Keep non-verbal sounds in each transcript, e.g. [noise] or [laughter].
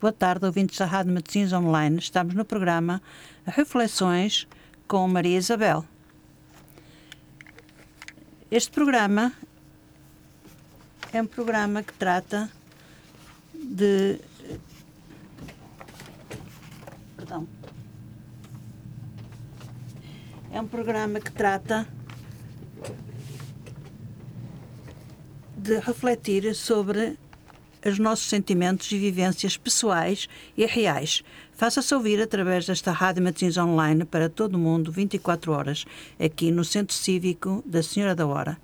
Boa tarde, ouvintes da Rádio Medicins Online. Estamos no programa Reflexões com Maria Isabel. Este programa é um programa que trata de. Perdão. É um programa que trata de refletir sobre os nossos sentimentos e vivências pessoais e reais. Faça-se ouvir através desta Rádio Matins Online para todo o mundo, 24 horas, aqui no Centro Cívico da Senhora da Hora.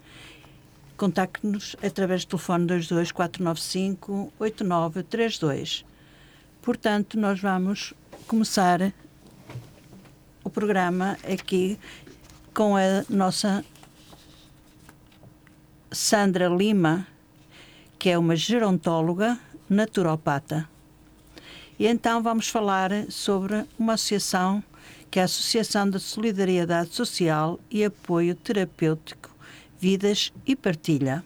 Contacte-nos através do telefone 22 495 8932. Portanto, nós vamos começar o programa aqui com a nossa Sandra Lima, que é uma gerontóloga naturopata. E então vamos falar sobre uma associação que é a Associação da Solidariedade Social e Apoio Terapêutico Vidas e Partilha.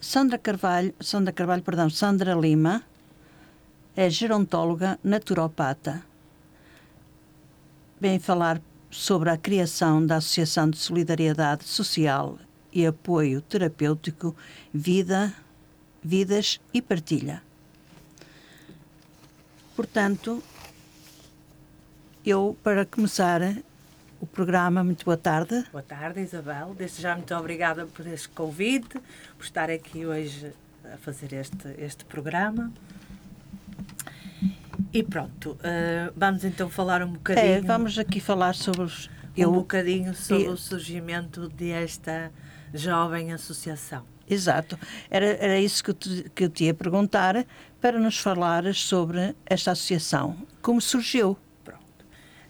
Sandra Carvalho, Sandra Carvalho, perdão, Sandra Lima é gerontóloga naturopata. Vem falar sobre a criação da Associação de Solidariedade Social e apoio terapêutico Vida, Vidas e Partilha. Portanto, eu, para começar o programa, muito boa tarde. Boa tarde, Isabel. Desde já, muito obrigada por este convite, por estar aqui hoje a fazer este, este programa. E pronto, uh, vamos então falar um bocadinho. É, vamos aqui falar sobre os, um eu, bocadinho sobre o surgimento desta Jovem Associação. Exato. Era, era isso que eu, te, que eu te ia perguntar para nos falares sobre esta associação. Como surgiu? Pronto.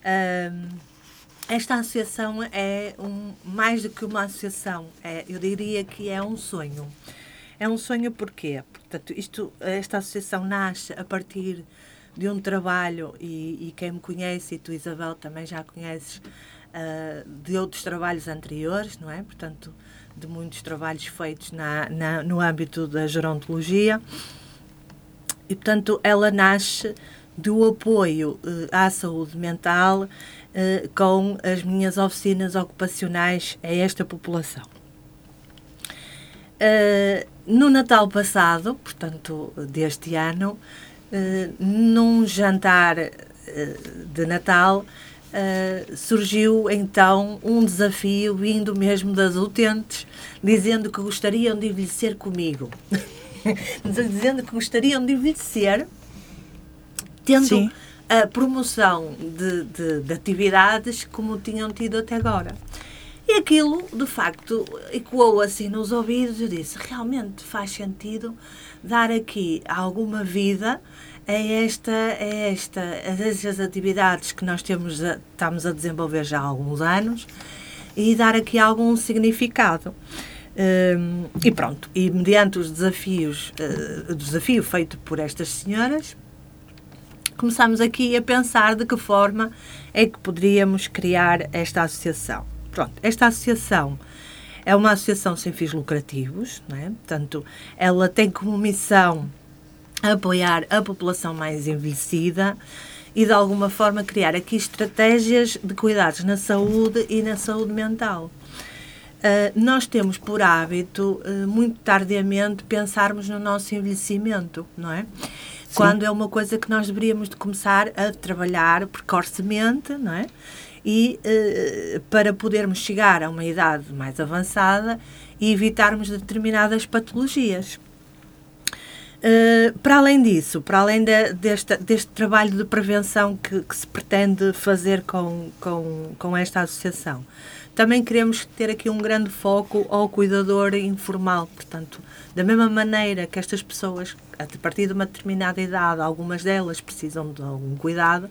Um, esta associação é um, mais do que uma associação. É, eu diria que é um sonho. É um sonho porquê? Portanto, isto, esta associação nasce a partir de um trabalho, e, e quem me conhece, e tu, Isabel, também já conheces, uh, de outros trabalhos anteriores, não é? Portanto, de muitos trabalhos feitos na, na, no âmbito da gerontologia. E, portanto, ela nasce do apoio uh, à saúde mental uh, com as minhas oficinas ocupacionais a esta população. Uh, no Natal passado, portanto, deste ano, num jantar de Natal, Uh, surgiu então um desafio vindo mesmo das utentes, dizendo que gostariam de envelhecer comigo. [laughs] dizendo que gostariam de envelhecer tendo Sim. a promoção de, de, de, atividades como tinham tido até agora. E aquilo, de facto, ecoou assim nos ouvidos. Eu disse: realmente faz sentido dar aqui alguma vida é esta, é esta, essas atividades que nós temos estamos a desenvolver já há alguns anos e dar aqui algum significado. Um, e pronto, e mediante os desafios, uh, o desafio feito por estas senhoras, começamos aqui a pensar de que forma é que poderíamos criar esta associação. Pronto, esta associação é uma associação sem fins lucrativos, não é? portanto, ela tem como missão apoiar a população mais envelhecida e de alguma forma criar aqui estratégias de cuidados na saúde e na saúde mental. Uh, nós temos por hábito, uh, muito tardiamente, pensarmos no nosso envelhecimento, não é? Sim. Quando é uma coisa que nós deveríamos de começar a trabalhar precocemente, não é? E uh, para podermos chegar a uma idade mais avançada e evitarmos determinadas patologias. Uh, para além disso, para além de, deste, deste trabalho de prevenção que, que, se pretende fazer com, com, com esta associação, também queremos ter aqui um grande foco ao cuidador informal. Portanto, da mesma maneira que estas pessoas, a partir de uma determinada idade, algumas delas precisam de algum cuidado,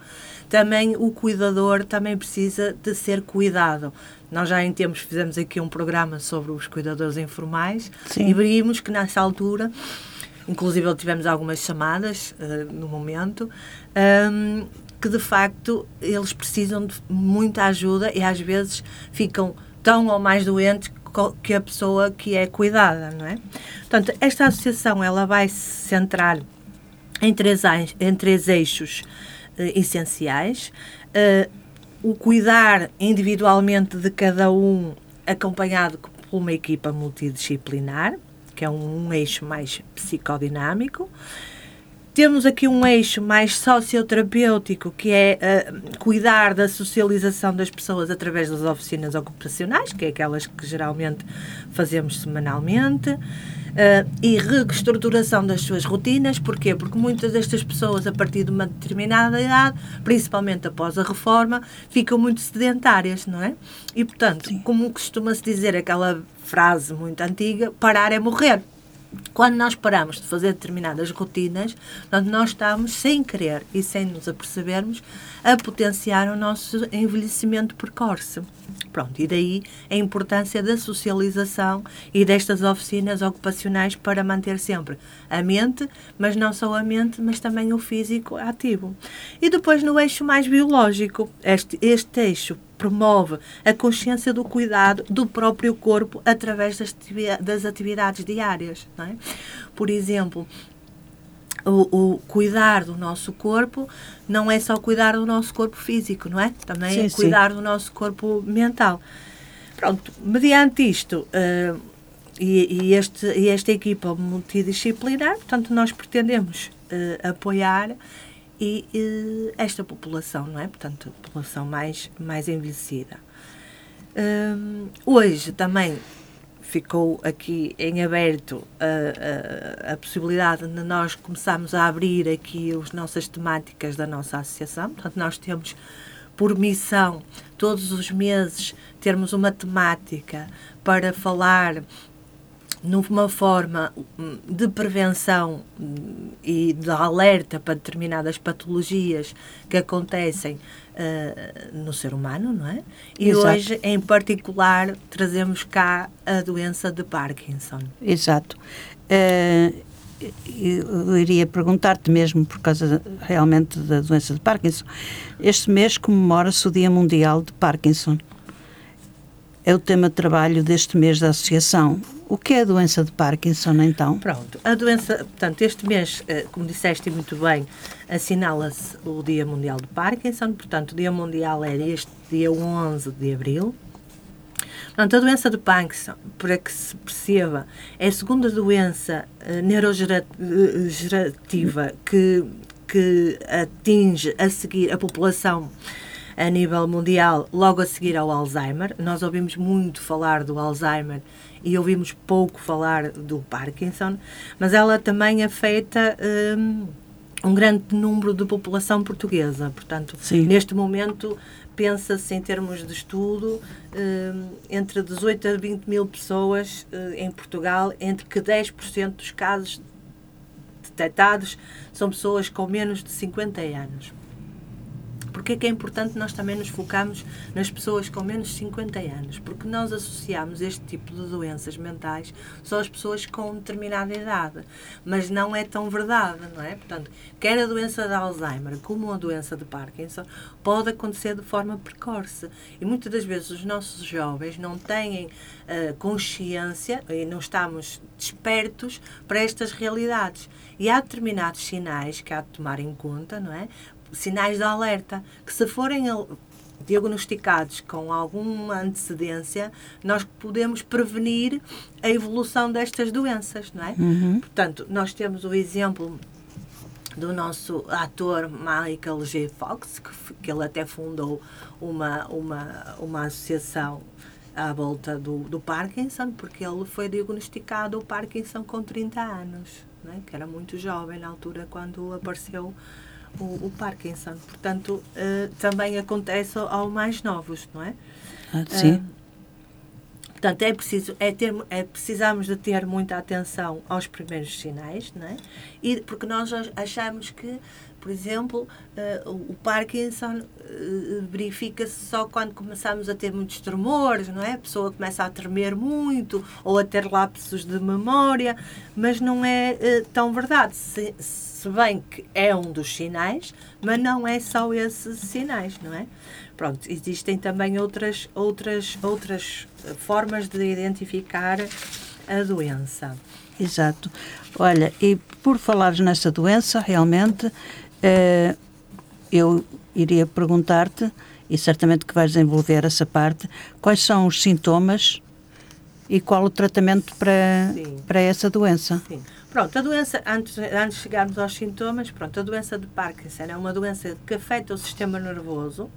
também o cuidador também precisa de ser cuidado. Nós já em tempos fizemos aqui um programa sobre os cuidadores informais Sim. e vimos que nessa altura inclusive tivemos algumas chamadas uh, no momento, um, que de facto eles precisam de muita ajuda e às vezes ficam tão ou mais doentes que a pessoa que é cuidada, não é? Portanto, esta associação ela vai se centrar em três, em três eixos uh, essenciais. Uh, o cuidar individualmente de cada um, acompanhado por uma equipa multidisciplinar, que é um, um eixo mais psicodinâmico. Temos aqui um eixo mais socioterapêutico, que é uh, cuidar da socialização das pessoas através das oficinas ocupacionais, que é aquelas que geralmente fazemos semanalmente. Uh, e reestruturação das suas rotinas. Porquê? Porque muitas destas pessoas, a partir de uma determinada idade, principalmente após a reforma, ficam muito sedentárias, não é? E, portanto, Sim. como costuma-se dizer aquela frase muito antiga, parar é morrer. Quando nós paramos de fazer determinadas rotinas, nós estamos, sem querer e sem nos apercebermos, a potenciar o nosso envelhecimento precoce. Pronto, e daí a importância da socialização e destas oficinas ocupacionais para manter sempre a mente, mas não só a mente, mas também o físico ativo. E depois no eixo mais biológico, este, este eixo promove a consciência do cuidado do próprio corpo através das, das atividades diárias. É? Por exemplo, o, o, cuidar do nosso corpo não é só cuidar do nosso corpo físico, não é? Também sim, é cuidar sim. do nosso corpo mental. Pronto, mediante isto uh, e, e, este, e esta equipa multidisciplinar, portanto, nós pretendemos uh, apoiar e, uh, esta população, não é? Portanto, a população mais, mais envelhecida. hoje também ficou aqui em aberto a, a, a, possibilidade de nós começarmos a abrir aqui as nossas temáticas da nossa associação. Portanto, nós temos por missão todos os meses termos uma temática para falar numa forma hum, de prevenção hum, e de alerta para determinadas patologias que acontecem uh, no ser humano, não é? E Exato. hoje, em particular, trazemos cá a doença de Parkinson. Exato. Uh, eu iria perguntar-te mesmo, por causa realmente da doença de Parkinson, este mês comemora-se o Dia Mundial de Parkinson. É o tema de trabalho deste mês da Associação. O que é a doença de Parkinson, então? Pronto, a doença, portanto, este mês, eh, como disseste muito bem, assinala-se o Dia Mundial de Parkinson, portanto, o Dia Mundial é este dia 11 de abril. Portanto, a doença de Parkinson, para que se perceba, é a segunda doença uh, neurogerativa que, que atinge a seguir a população a nível mundial, logo a seguir ao Alzheimer. Nós ouvimos muito falar do Alzheimer e ouvimos pouco falar do Parkinson, mas ela também afeta um, um grande número de população portuguesa. Portanto, Sim. neste momento, pensa-se em termos de estudo um, entre 18 a 20 mil pessoas uh, em Portugal, entre que 10% dos casos detectados são pessoas com menos de 50 anos. Porque é que é importante nós também nos focarmos nas pessoas com menos de 50 anos? Porque nós associamos este tipo de doenças mentais só às pessoas com determinada idade. Mas não é tão verdade, não é? Portanto, quer a doença de Alzheimer como a doença de Parkinson pode acontecer de forma precoce. E muitas das vezes os nossos jovens não têm uh, consciência e não estamos despertos para estas realidades. E há determinados sinais que há de tomar em conta, não é? Sinais de alerta, que se forem diagnosticados com alguma antecedência, nós podemos prevenir a evolução destas doenças, não é? Uhum. Portanto, nós temos o exemplo do nosso ator Michael J. Fox, que, que ele até fundou uma, uma, uma associação à volta do, do Parkinson, porque ele foi diagnosticado o Parkinson com 30 anos, é? que era muito jovem na altura quando apareceu o, o Parkinson. Portanto, uh, também acontece ao mais novos, não é? Ah, sim. Uh, portanto, é preciso, é ter, é, precisamos de ter muita atenção aos primeiros sinais, não é? E, porque nós achamos que, por exemplo, uh, o Parkinson verifica-se só quando começamos a ter muitos tremores, não é? A pessoa começa a tremer muito ou a ter lapsos de memória, mas não é tão verdade. Se, se se bem que é um dos sinais, mas não é só esses sinais, não é? Pronto, existem também outras, outras, outras formas de identificar a doença. Exato. Olha, e por falares nessa doença, realmente, eh, eu iria perguntar-te, e certamente que vais desenvolver essa parte, quais são os sintomas e qual o tratamento para, para essa doença? Sim. Pronto, a doença, antes, antes de chegarmos aos sintomas, pronto, a doença de Parkinson é uma doença que afeta o sistema nervoso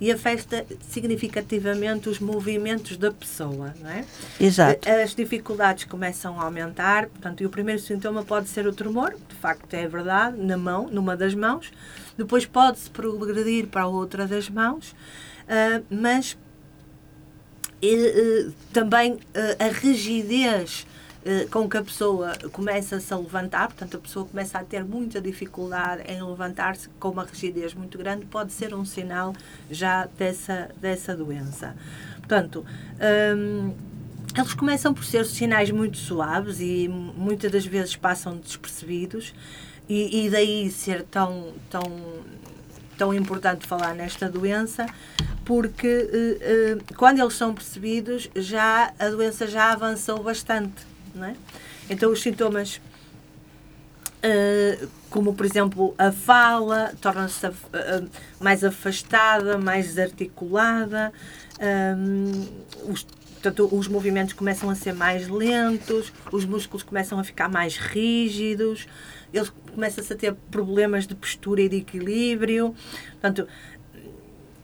e afeta significativamente os movimentos da pessoa, não é? Exato. As dificuldades começam a aumentar, portanto, e o primeiro sintoma pode ser o tremor, de facto é verdade, na mão, numa das mãos, depois pode-se progredir para a outra das mãos, uh, mas e, uh, também uh, a rigidez com que a pessoa começa-se a levantar, portanto, a pessoa começa a ter muita dificuldade em levantar-se com uma rigidez muito grande, pode ser um sinal já dessa, dessa doença. Portanto, um, eles começam por ser sinais muito suaves e muitas das vezes passam despercebidos, e, e daí ser tão, tão, tão importante falar nesta doença, porque uh, uh, quando eles são percebidos, já a doença já avançou bastante é? Então, os sintomas, uh, como por exemplo a fala, torna-se uh, mais afastada, mais desarticulada, um, os, portanto, os movimentos começam a ser mais lentos, os músculos começam a ficar mais rígidos, eles começam-se a ter problemas de postura e de equilíbrio. Portanto,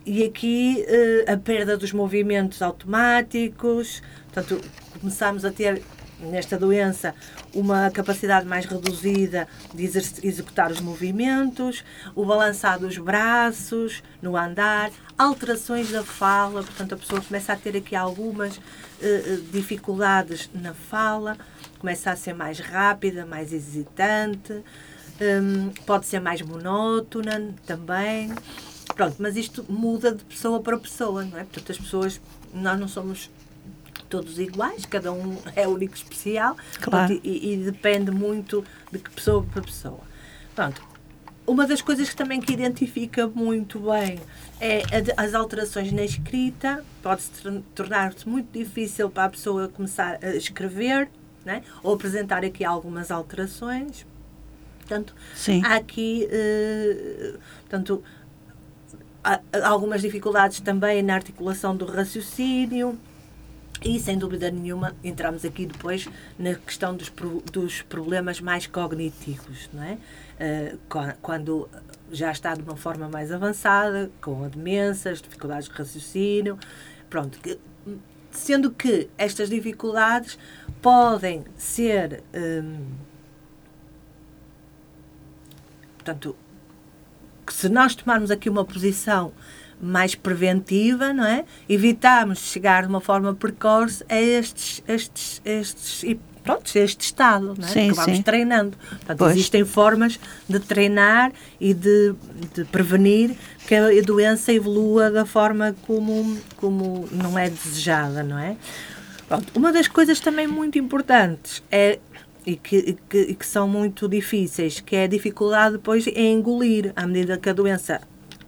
e aqui a perda dos movimentos automáticos, portanto, começamos a ter nesta doença uma capacidade mais reduzida de executar os movimentos, o balançar dos braços no andar, alterações da fala, portanto a pessoa começa a ter aqui algumas uh, dificuldades na fala, começa a ser mais rápida, mais hesitante, um, pode ser mais monótona também. Pronto, mas isto muda de pessoa para pessoa, não é? Portanto, as pessoas, nós não somos todos iguais, cada um é único especial claro. e, e, depende muito de que pessoa para pessoa. Pronto. Uma das coisas que também que identifica muito bem é as alterações na escrita. Pode-se tornar-se muito difícil para a pessoa começar a escrever né? ou apresentar aqui algumas alterações. Portanto, Sim. há aqui uh, portanto, há algumas dificuldades também na articulação do raciocínio e, sem dúvida nenhuma, entramos aqui depois na questão dos, dos problemas mais cognitivos, não é? Uh, quando já está de uma forma mais avançada, com a demência, as dificuldades de raciocínio, pronto. Sendo que estas dificuldades podem ser, um, portanto, se nós tomarmos aqui uma posição mais preventiva, não é? Evitamos chegar de uma forma precoce a estes, estes, estes e pronto, este estado, não é? Sim, que vamos sim. treinando. Portanto, existem formas de treinar e de, de prevenir que a doença evolua da forma como, como não é desejada, não é? Pronto, uma das coisas também muito importantes é e que, que, que são muito difíceis, que é a dificuldade depois em engolir, à medida que a doença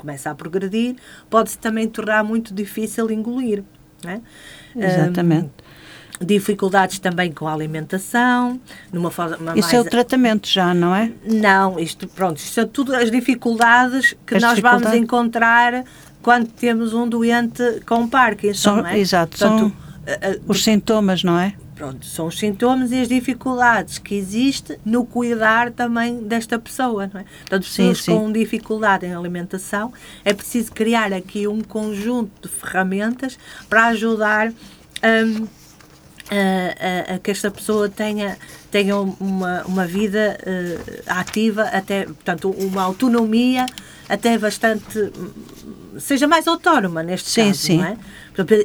começa a progredir, pode-se também tornar muito difícil engolir. É? Exatamente. Um, dificuldades também com a alimentação, numa forma Isso mais... é o tratamento já, não é? Não, isto, pronto, isto são tudo as dificuldades que as nós dificuldades... vamos encontrar quando temos um doente com Parkinson, são, é? Exato, Portanto, são os sintomas, não é? Pronto, são os sintomas e as dificuldades que existe no cuidar também desta pessoa, não é? Portanto, pessoas sim, sim. com dificuldade em alimentação, é preciso criar aqui um conjunto de ferramentas para ajudar um, a, a, a, que esta pessoa tenha, tenha uma, uma vida uh, ativa, até, portanto, uma autonomia até bastante seja mais autónoma neste sim, caso, sim. não é?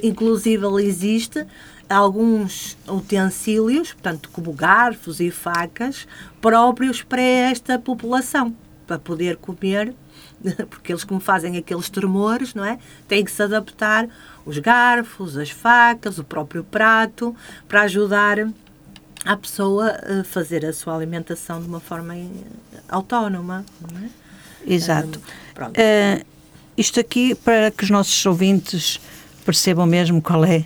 Inclusive existe alguns utensílios, portanto, como garfos e facas, próprios para esta população, para poder comer, [laughs] porque eles como fazem aqueles tremores, não é? Têm que se adaptar os garfos, as facas, o próprio prato, para ajudar à pessoa uh, fazer a sua alimentação de uma forma autónoma. Não é? Exato. Um. Uh, isto aqui, para que os nossos ouvintes percebam mesmo qual é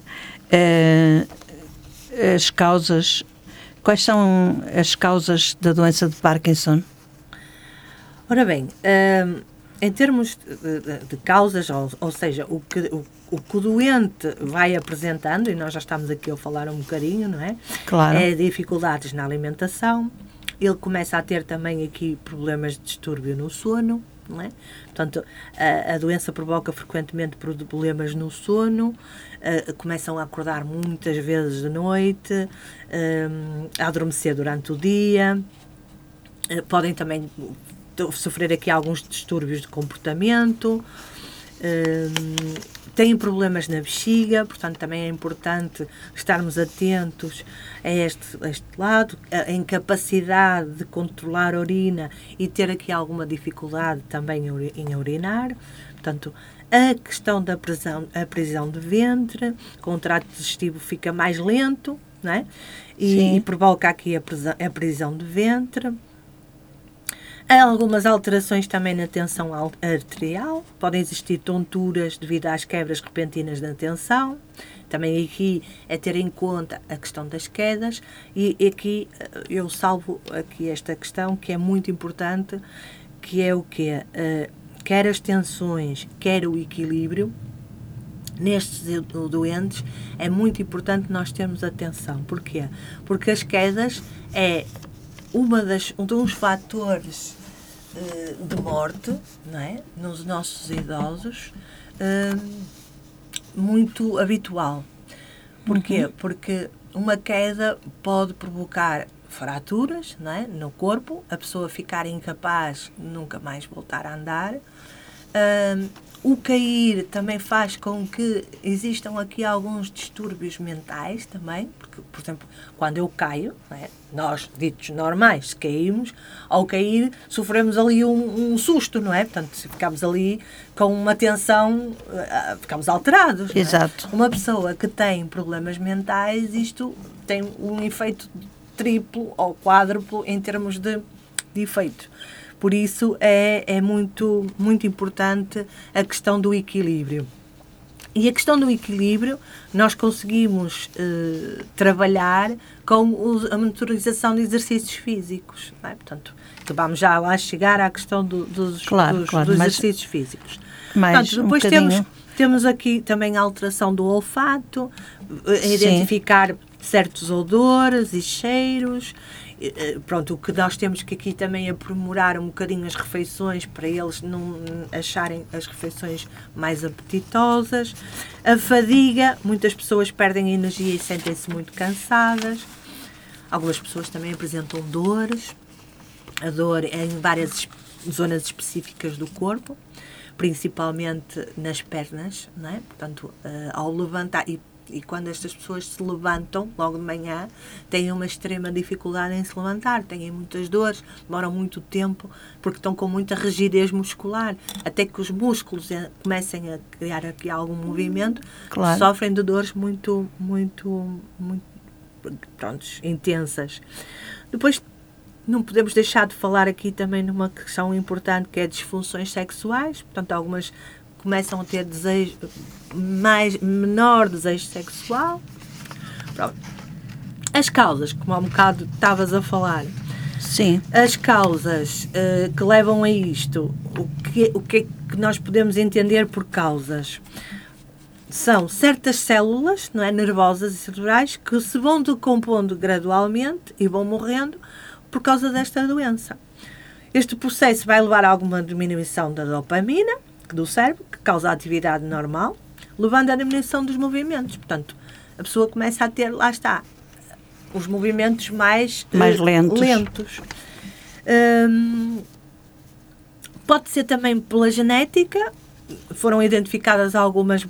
uh, as causas, quais são as causas da doença de Parkinson? Ora bem, uh, em termos de, de, de causas, ou, ou, seja, o que, o, o, que o doente vai apresentando, e nós já estamos aqui a falar um bocadinho, não é? Claro. É dificuldades na alimentação, ele começa a ter também aqui problemas de distúrbio no sono, não é? Portanto, a, a doença provoca frequentemente problemas no sono, começam a acordar muitas vezes de noite, uh, a adormecer durante o dia, uh, podem também sofrer aqui alguns distúrbios de comportamento têm problemas na bexiga, portanto também é importante estarmos atentos a este, a este lado, a incapacidade de controlar a urina e ter aqui alguma dificuldade também em urinar, portanto a questão da prisão, a prisão de ventre, com o trato digestivo fica mais lento, não é? E, e provoca aqui a prisão, a prisão de ventre. Há algumas alterações também na tensão arterial, podem existir tonturas devido às quebras repentinas da tensão. Também aqui é ter em conta a questão das quedas e aqui eh, eu salvo aqui esta questão que é muito importante, que é o que uh, quer as tensões, quer o equilíbrio, nestes doentes é muito importante nós termos atenção. Porquê? Porque as quedas é uma das, um dos fatores uh, de morte não é? nos nossos idosos uh, muito habitual. Porquê? Uhum. Porque uma queda pode provocar fraturas não é? no corpo, a pessoa ficar incapaz de nunca mais voltar a andar. Uh, o cair também faz com que existam aqui alguns distúrbios mentais também, porque, por exemplo, quando eu caio, é? nós, ditos normais, caímos, ao cair sofremos ali um, um, susto, não é? Portanto, se ficamos ali com uma tensão, uh, ficamos alterados. É? Exato. É? Uma pessoa que tem problemas mentais, isto tem um efeito triplo ou quádruplo em termos de, de efeito. Por isso é, é muito, muito importante a questão do equilíbrio. E a questão do equilíbrio nós conseguimos eh, trabalhar com a monitorização de exercícios físicos. É? Portanto, vamos já lá chegar à questão do, dos, claro, dos, claro, dos exercícios físicos. Mais Portanto, depois um temos, temos aqui também a alteração do olfato, eh, identificar Sim. Certos odores e cheiros, eh, pronto, o que nós temos que aqui também aprimorar um bocadinho as refeições para eles não acharem as refeições mais apetitosas. A fadiga, muitas pessoas perdem energia e sentem-se muito cansadas. Algumas pessoas também apresentam dores, a dor é em várias zonas específicas do corpo, principalmente nas pernas, não é? Portanto, uh, ao levantar, e e quando estas pessoas se levantam logo de manhã, têm uma extrema dificuldade em se levantar, têm muitas dores, demoram muito tempo porque estão com muita rigidez muscular, até que os músculos comecem a criar aqui algum movimento, claro. sofrem de dores muito, muito, muito prontos, intensas. Depois não podemos deixar de falar aqui também numa questão importante que é disfunções sexuais, portanto algumas começam a ter desejo mais menor desejo sexual. Pronto. As causas, como há um bocado estavas a falar, Sim. As causas uh, que levam a isto, o que, o que é que nós podemos entender por causas? São certas células não é, nervosas e cerebrais que se vão decompondo gradualmente e vão morrendo por causa desta doença. Este processo vai levar a alguma diminuição da dopamina, do cérebro, causa a atividade normal, levando à diminuição dos movimentos. Portanto, a pessoa começa a ter, lá está, os movimentos mais, mais lentos. lentos. Hum, pode ser também pela genética, foram identificadas algumas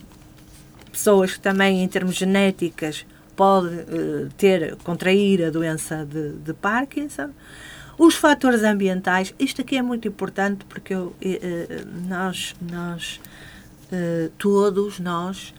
pessoas que também, em termos genéticas, podem uh, ter, contrair a doença de, de Parkinson. Os fatores ambientais, isto aqui é muito importante porque eu, eh, eh, nós, nós eh, todos nós,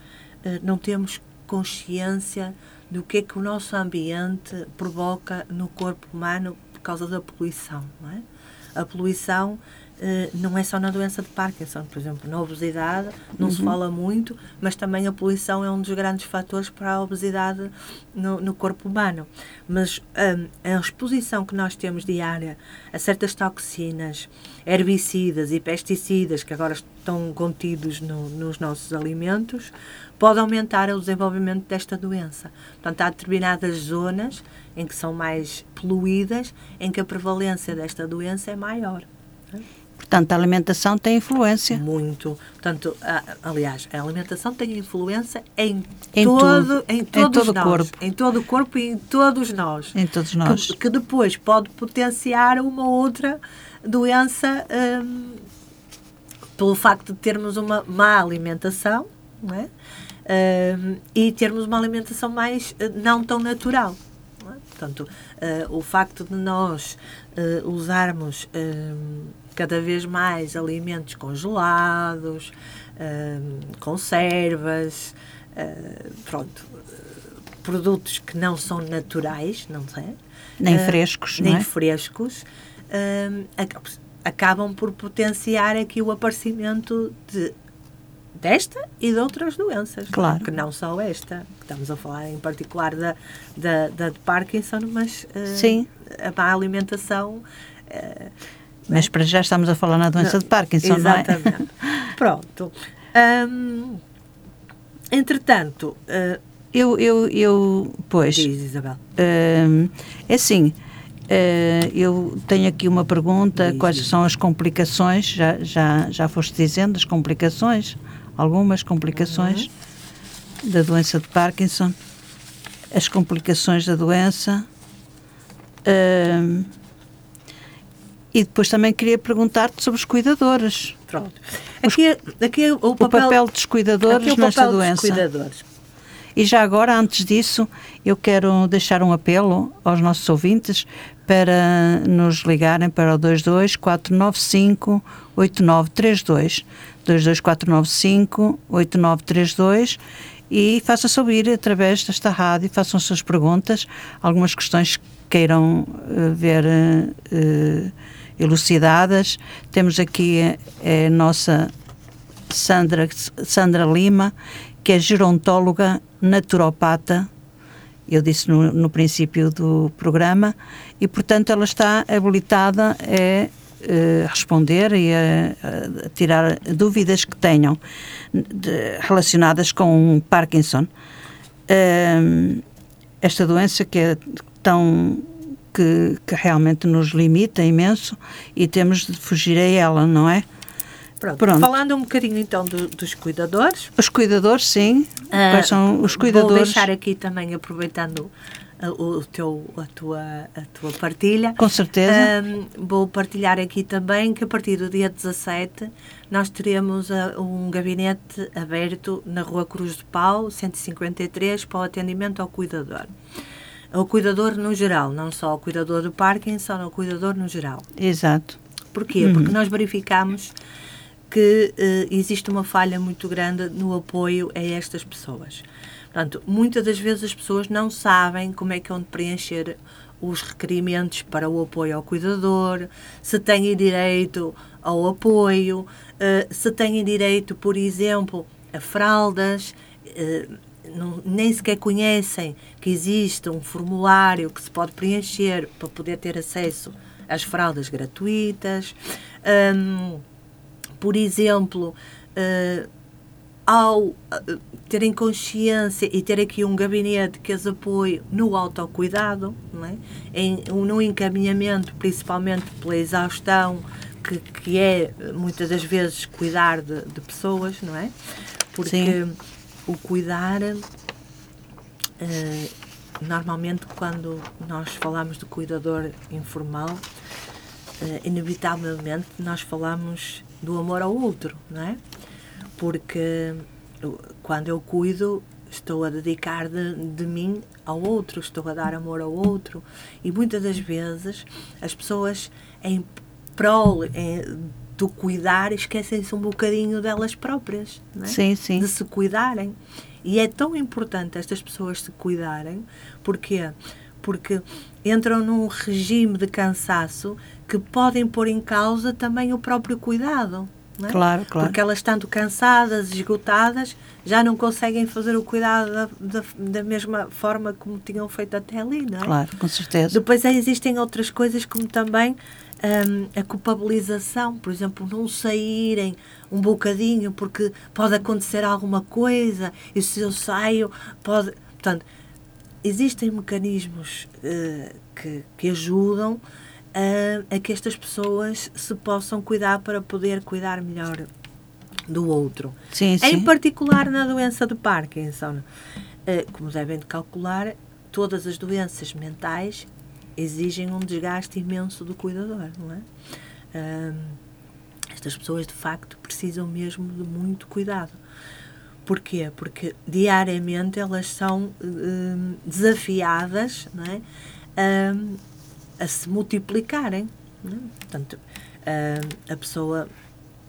não temos consciência do que é que o nosso ambiente provoca no corpo humano por causa da poluição. É? A poluição eh, não é só na doença de Parkinson, por exemplo, na obesidade não uhum. se fala muito, mas também a poluição é um dos grandes fatores para a obesidade no, no corpo humano. Mas um, a exposição que nós temos diária a certas toxinas, herbicidas e pesticidas que agora estão contidos no, nos nossos alimentos, pode aumentar o desenvolvimento desta doença. Portanto, há determinadas zonas em que são mais poluídas, em que a prevalência desta doença é maior. Portanto, a alimentação tem influência. Muito. Portanto, a, aliás, a alimentação tem influência em, em todo, em em todo nós, o corpo. Em todo o corpo e em todos nós. Em todos nós. Que, que depois pode potenciar uma outra doença hum, pelo facto de termos uma má alimentação, não é? Hum, e termos uma alimentação mais eh, não tão natural. Não é? Portanto, uh, o facto de nós uh, usarmos hum, cada vez mais alimentos congelados, uh, conservas, uh, pronto, produtos que não são naturais, não sei. Nem uh, frescos, Nem é? frescos. acabam por potenciar aqui o aparecimento de desta e de outras doenças. Claro. Que não só esta, que estamos a falar em particular da, da, da de Parkinson, mas Sim. a má alimentação uh, mas para já estamos a falar na doença não, de Parkinson, exatamente. não é? [laughs] Pronto. Hum, entretanto... Uh, eu, eu, eu, pois... Diz, Isabel. Uh, é assim, uh, eu tenho aqui uma pergunta, diz, quais diz. são as complicações, já, já, já foste dizendo as complicações, algumas complicações uhum. da doença de Parkinson, as complicações da doença... Uh, e depois também queria perguntar-te sobre os cuidadores. Pronto. Aqui, os, aqui é o, papel, o papel dos cuidadores é nesta papel doença. Dos cuidadores. E já agora, antes disso, eu quero deixar um apelo aos nossos ouvintes para nos ligarem para o 22495 8932. 22495 8932 e faça-se ouvir através desta rádio, façam suas perguntas, algumas questões que queiram uh, ver uh, elucidadas. Temos aqui a, a nossa Sandra, Sandra Lima, que é gerontóloga naturopata, eu disse no, no princípio do programa, e portanto ela está habilitada a, a responder e a, a, tirar dúvidas que tenham de, relacionadas com Parkinson. Um, esta doença que é tão que, que realmente nos limita imenso e temos de fugir a ela, não é? Pronto. Pronto. Falando um bocadinho então do, dos cuidadores. Os cuidadores, sim. Uh, Quais são os cuidadores? Vou deixar aqui também, aproveitando a, o teu, a, tua, a tua partilha. Com certeza. vou partilhar aqui também que a partir do dia 17 nós teremos uh, um gabinete aberto na Rua Cruz de Pau, 153, para o atendimento ao cuidador ao cuidador no geral, não só ao cuidador do Parkinson, ao cuidador no geral. Exato. Porquê? Uhum. Porque nós verificamos que uh, existe uma falha muito grande no apoio a estas pessoas. Portanto, muitas das vezes as pessoas não sabem como é que vão preencher os requerimentos para o apoio ao cuidador, se têm direito ao apoio, uh, se têm direito, por exemplo, a fraldas. Uh, não, nem sequer conhecem que existe um formulário que se pode preencher para poder ter acesso às fraldas gratuitas. Um, por exemplo, uh, ao uh, terem consciência e ter aqui um gabinete que as apoie no autocuidado, não é? em, no encaminhamento, principalmente pela exaustão, que, que é muitas das vezes cuidar de, de pessoas, não é? Porque Sim o cuidar, uh, normalmente quando nós falamos de cuidador informal, uh, inevitavelmente nós falamos do amor ao outro, não é? Porque quando eu cuido, estou a dedicar de, de mim ao outro, estou a dar amor ao outro. E muitas das vezes as pessoas, em prol em, do cuidar, esquecem-se um bocadinho delas próprias, é? Sim, sim. de se cuidarem. E é tão importante estas pessoas se cuidarem, porquê? Porque entram num regime de cansaço que podem pôr em causa também o próprio cuidado. É? Claro, claro. Porque elas, estando cansadas, esgotadas, já não conseguem fazer o cuidado da, da, da mesma forma como tinham feito até ali, não é? Claro, com certeza. Depois existem outras coisas como também hum, a culpabilização, por exemplo, não saírem um bocadinho porque pode acontecer alguma coisa e se eu saio pode... Portanto, existem mecanismos eh, que, que ajudam a, a que estas pessoas se possam cuidar para poder cuidar melhor do outro. Sim, Em sim. particular na doença de Parkinson. Eh, Como devem de calcular, todas as doenças mentais exigem um desgaste imenso do cuidador, não é? Ahm, estas pessoas, de facto, precisam mesmo de muito cuidado. Porquê? Porque diariamente elas são hum, desafiadas não é? Ahm, a se multiplicarem. é? Portanto, a pessoa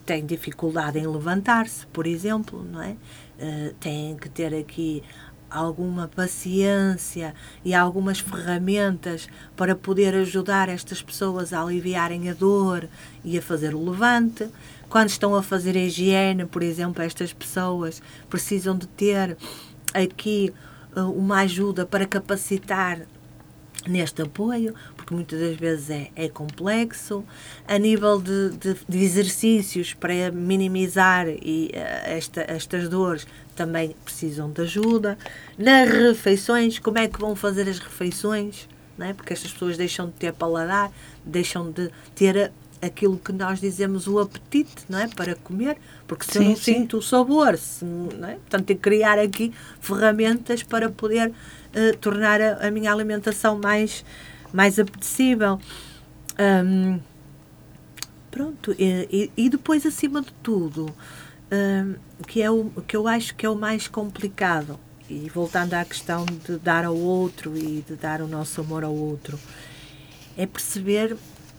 tem dificuldade em levantar-se, por exemplo, não é? Eh, tem que ter aqui alguma paciência e algumas ferramentas para poder ajudar estas pessoas a aliviarem a dor e a fazer o levante. Quando estão a fazer a higiene, por exemplo, estas pessoas precisam de ter aqui eh, uma ajuda para capacitar neste apoio, porque muitas das vezes é, é complexo. A nível de, de, de exercícios para minimizar e, eh, esta, estas dores, também precisam de ajuda. Nas refeições, como é que vão fazer as refeições? Não é? Porque estas pessoas deixam de ter paladar, deixam de ter aquilo que nós dizemos o apetite, não é? Para comer, porque se eu Sim, não sim. sinto o sabor, se, não é? portanto, tem que criar aqui ferramentas para poder eh, tornar a, a minha alimentação mais, mais apetecível. Hum, pronto, e, e- e depois, acima de tudo, que é o que eu acho que é o mais complicado, e voltando à questão de dar ao outro e de dar o nosso amor ao outro, é perceber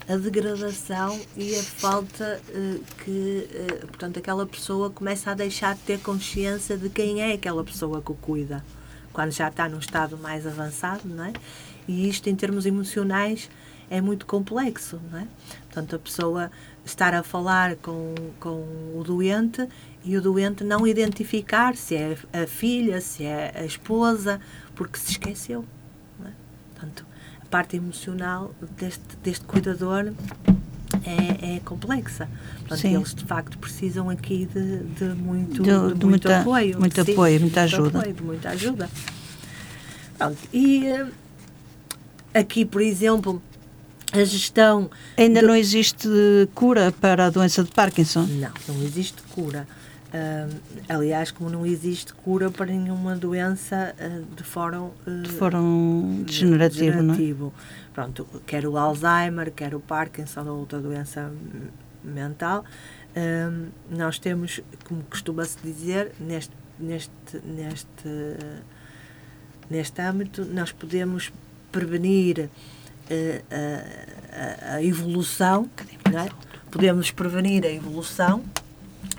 a degradação e a falta eh, que, eh, portanto, aquela pessoa começa a deixar de ter consciência de quem é aquela pessoa que o cuida, quando já está num estado mais avançado, não é? E isto, em termos emocionais, é muito complexo, não é? Portanto, a pessoa estar a falar com, com o doente e o doente não identificar se é a filha, se é a esposa, porque se esqueceu. É? Portanto, a parte emocional deste, deste cuidador é, é complexa. Portanto, Sim. eles de facto precisam aqui de, de muito, De- de muito muita- apoio. muito Sim, apoio, muita ajuda. apoio, de muita ajuda. Pronto, e eh, aqui, por exemplo, a gestão Ainda não existe cura para a doença de Parkinson. Não, não existe cura. Ahm, aliás, como não existe cura para nenhuma doença ah, de fórum ah, De fórum degenerativo, não é? degenerativo. Pronto, quer o Alzheimer, quer o Parkinson ou outra doença mental, nós temos, como costuma-se dizer, neste, neste, neste, neste âmbito, nós podemos prevenir a, a- evolução, é? podemos prevenir a evolução,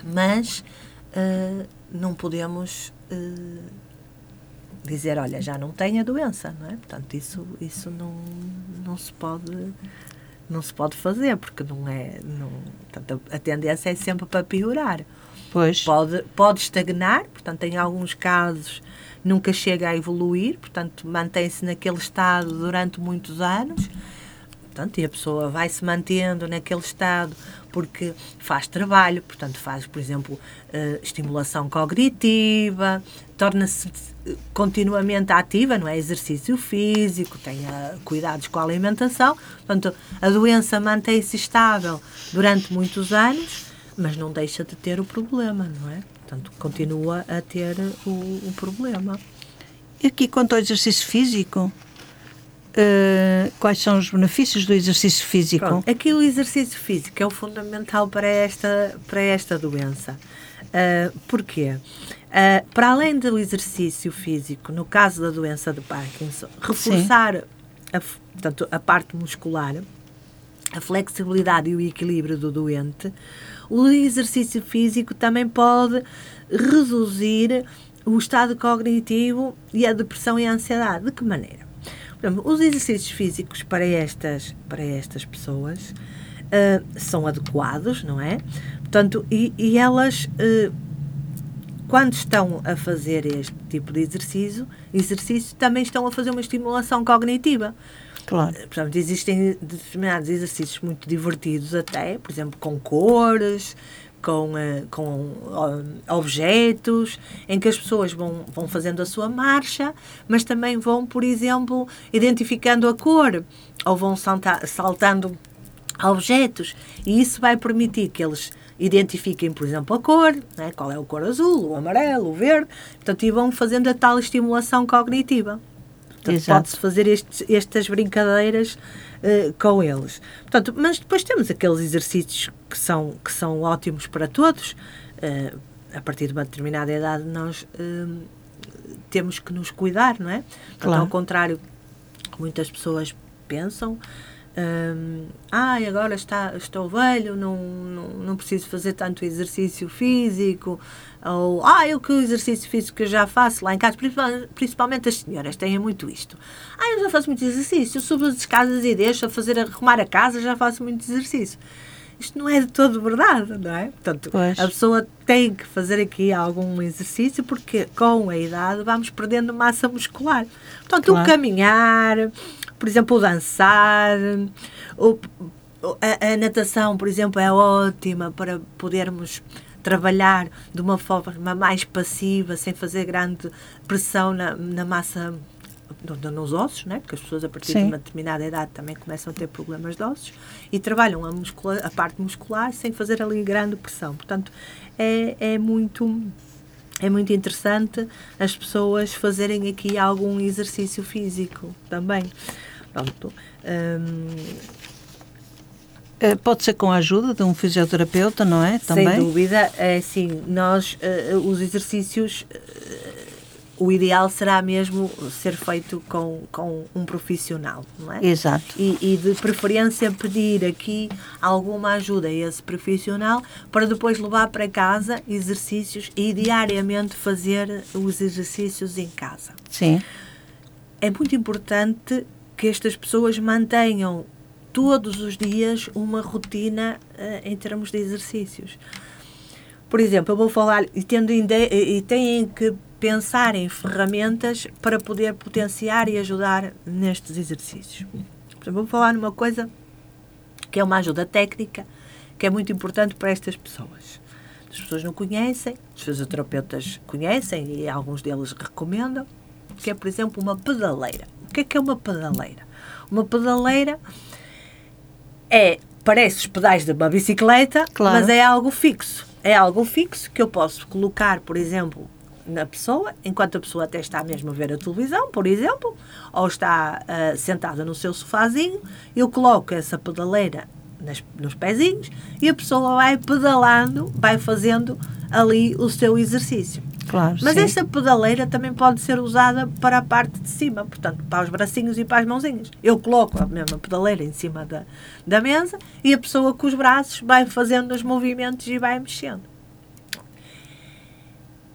mas eh, não podemos eh, dizer, olha, já não tem a doença, não é? Portanto, isso, isso não, não se pode não se pode fazer, porque não é. Não, portanto, a, a tendência é sempre para piorar. Pois. Pode, pode estagnar, portanto, em alguns casos nunca chega a evoluir, portanto, mantém-se naquele estado durante muitos anos. Portanto, e a pessoa vai se mantendo naquele estado porque faz trabalho, portanto, faz, por exemplo, eh, estimulação cognitiva, torna-se eh, continuamente ativa, não é? Exercício físico, tem eh, cuidados com a alimentação. Portanto, a doença mantém-se estável durante muitos anos, mas não deixa de ter o problema, não é? Portanto, continua a ter o, o problema. E aqui, quanto ao exercício físico, eh, quais são os benefícios do exercício físico? Pronto, aqui o exercício físico é o fundamental para esta, para esta doença. Ah, porquê? Ah, para além do exercício físico, no caso da doença de Parkinson, reforçar a, portanto, a parte muscular a flexibilidade e o equilíbrio do doente, o exercício físico também pode reduzir o estado cognitivo e a depressão e a ansiedade. De que maneira? os exercícios físicos para estas, para estas pessoas uh, são adequados, não é? Portanto, e, e elas, uh, quando estão a fazer este tipo de exercício, exercício, também estão a fazer uma estimulação cognitiva. Claro. Portanto, existem determinados exercícios muito divertidos até, por exemplo, com cores, com, uh, com uh, objetos, em que as pessoas vão, vão fazendo a sua marcha, mas também vão, por exemplo, identificando a cor, ou vão salta, saltando objetos, e isso vai permitir que eles identifiquem, por exemplo, a cor, né? qual é o cor azul, o amarelo, o verde, portanto, e vão fazendo a tal estimulação cognitiva. Pode-se fazer estes, estas brincadeiras uh, com eles. Portanto, mas depois temos aqueles exercícios que são, que são ótimos para todos. Uh, a partir de uma determinada idade, nós uh, temos que nos cuidar, não é? Claro. ao contrário, muitas pessoas pensam, um, ai, ah, agora está, estou velho, não, não, não preciso fazer tanto exercício físico, ou ah, eu que exercício físico já faço lá em casa, principalmente as senhoras têm muito isto. Ah, eu já faço muito exercício, eu subo as escadas e deixo a fazer arrumar a casa, já faço muito exercício. Isto não é de todo verdade, não é? Portanto, pois. a pessoa tem que fazer aqui algum exercício porque com a idade vamos perdendo massa muscular. Portanto, claro. o caminhar, por exemplo, o dançar, o, a, a, natação, por exemplo, é ótima para podermos trabalhar de uma forma mais passiva, sem fazer grande pressão na, na massa nos ossos, né? porque as pessoas a partir Sim. de uma determinada idade também começam a ter problemas de ossos e trabalham a, muscula a parte muscular sem fazer ali grande pressão. Portanto, é, é muito é muito interessante as pessoas fazerem aqui algum exercício físico também. Pronto. Hum, Pode ser com a ajuda de um fisioterapeuta, não é? Também? Sem dúvida. É assim, nós, uh, os exercícios, o ideal será mesmo ser feito com, com um profissional, não é? Exato. E, e de preferência pedir aqui alguma ajuda a esse profissional para depois levar para casa exercícios e diariamente fazer os exercícios em casa. Sim. É muito importante que estas pessoas mantenham todos os dias uma rotina uh, em termos de exercícios. Por exemplo, eu vou falar e, tendo e têm que pensar em ferramentas para poder potenciar e ajudar nestes exercícios. Vou falar numa coisa que é uma ajuda técnica que é muito importante para estas pessoas. As pessoas não conhecem, os fisioterapeutas conhecem e alguns deles recomendam, que é, por exemplo, uma pedaleira. O que é que é uma pedaleira? Uma pedaleira é, parece os pedais de uma bicicleta, claro. mas é algo fixo. É algo fixo que eu posso colocar, por exemplo, na pessoa, enquanto a pessoa até está mesmo a ver a televisão, por exemplo, ou está uh, sentada no seu sofazinho, eu coloco essa pedaleira nas, nos pezinhos e a pessoa vai pedalando, vai fazendo ali o seu exercício. Claro, Mas sim. essa pedaleira também pode ser usada para a parte de cima, portanto, para os bracinhos e para as mãozinhas. Eu coloco a mesma pedaleira em cima da, da mesa e a pessoa com os braços vai fazendo os movimentos e vai mexendo.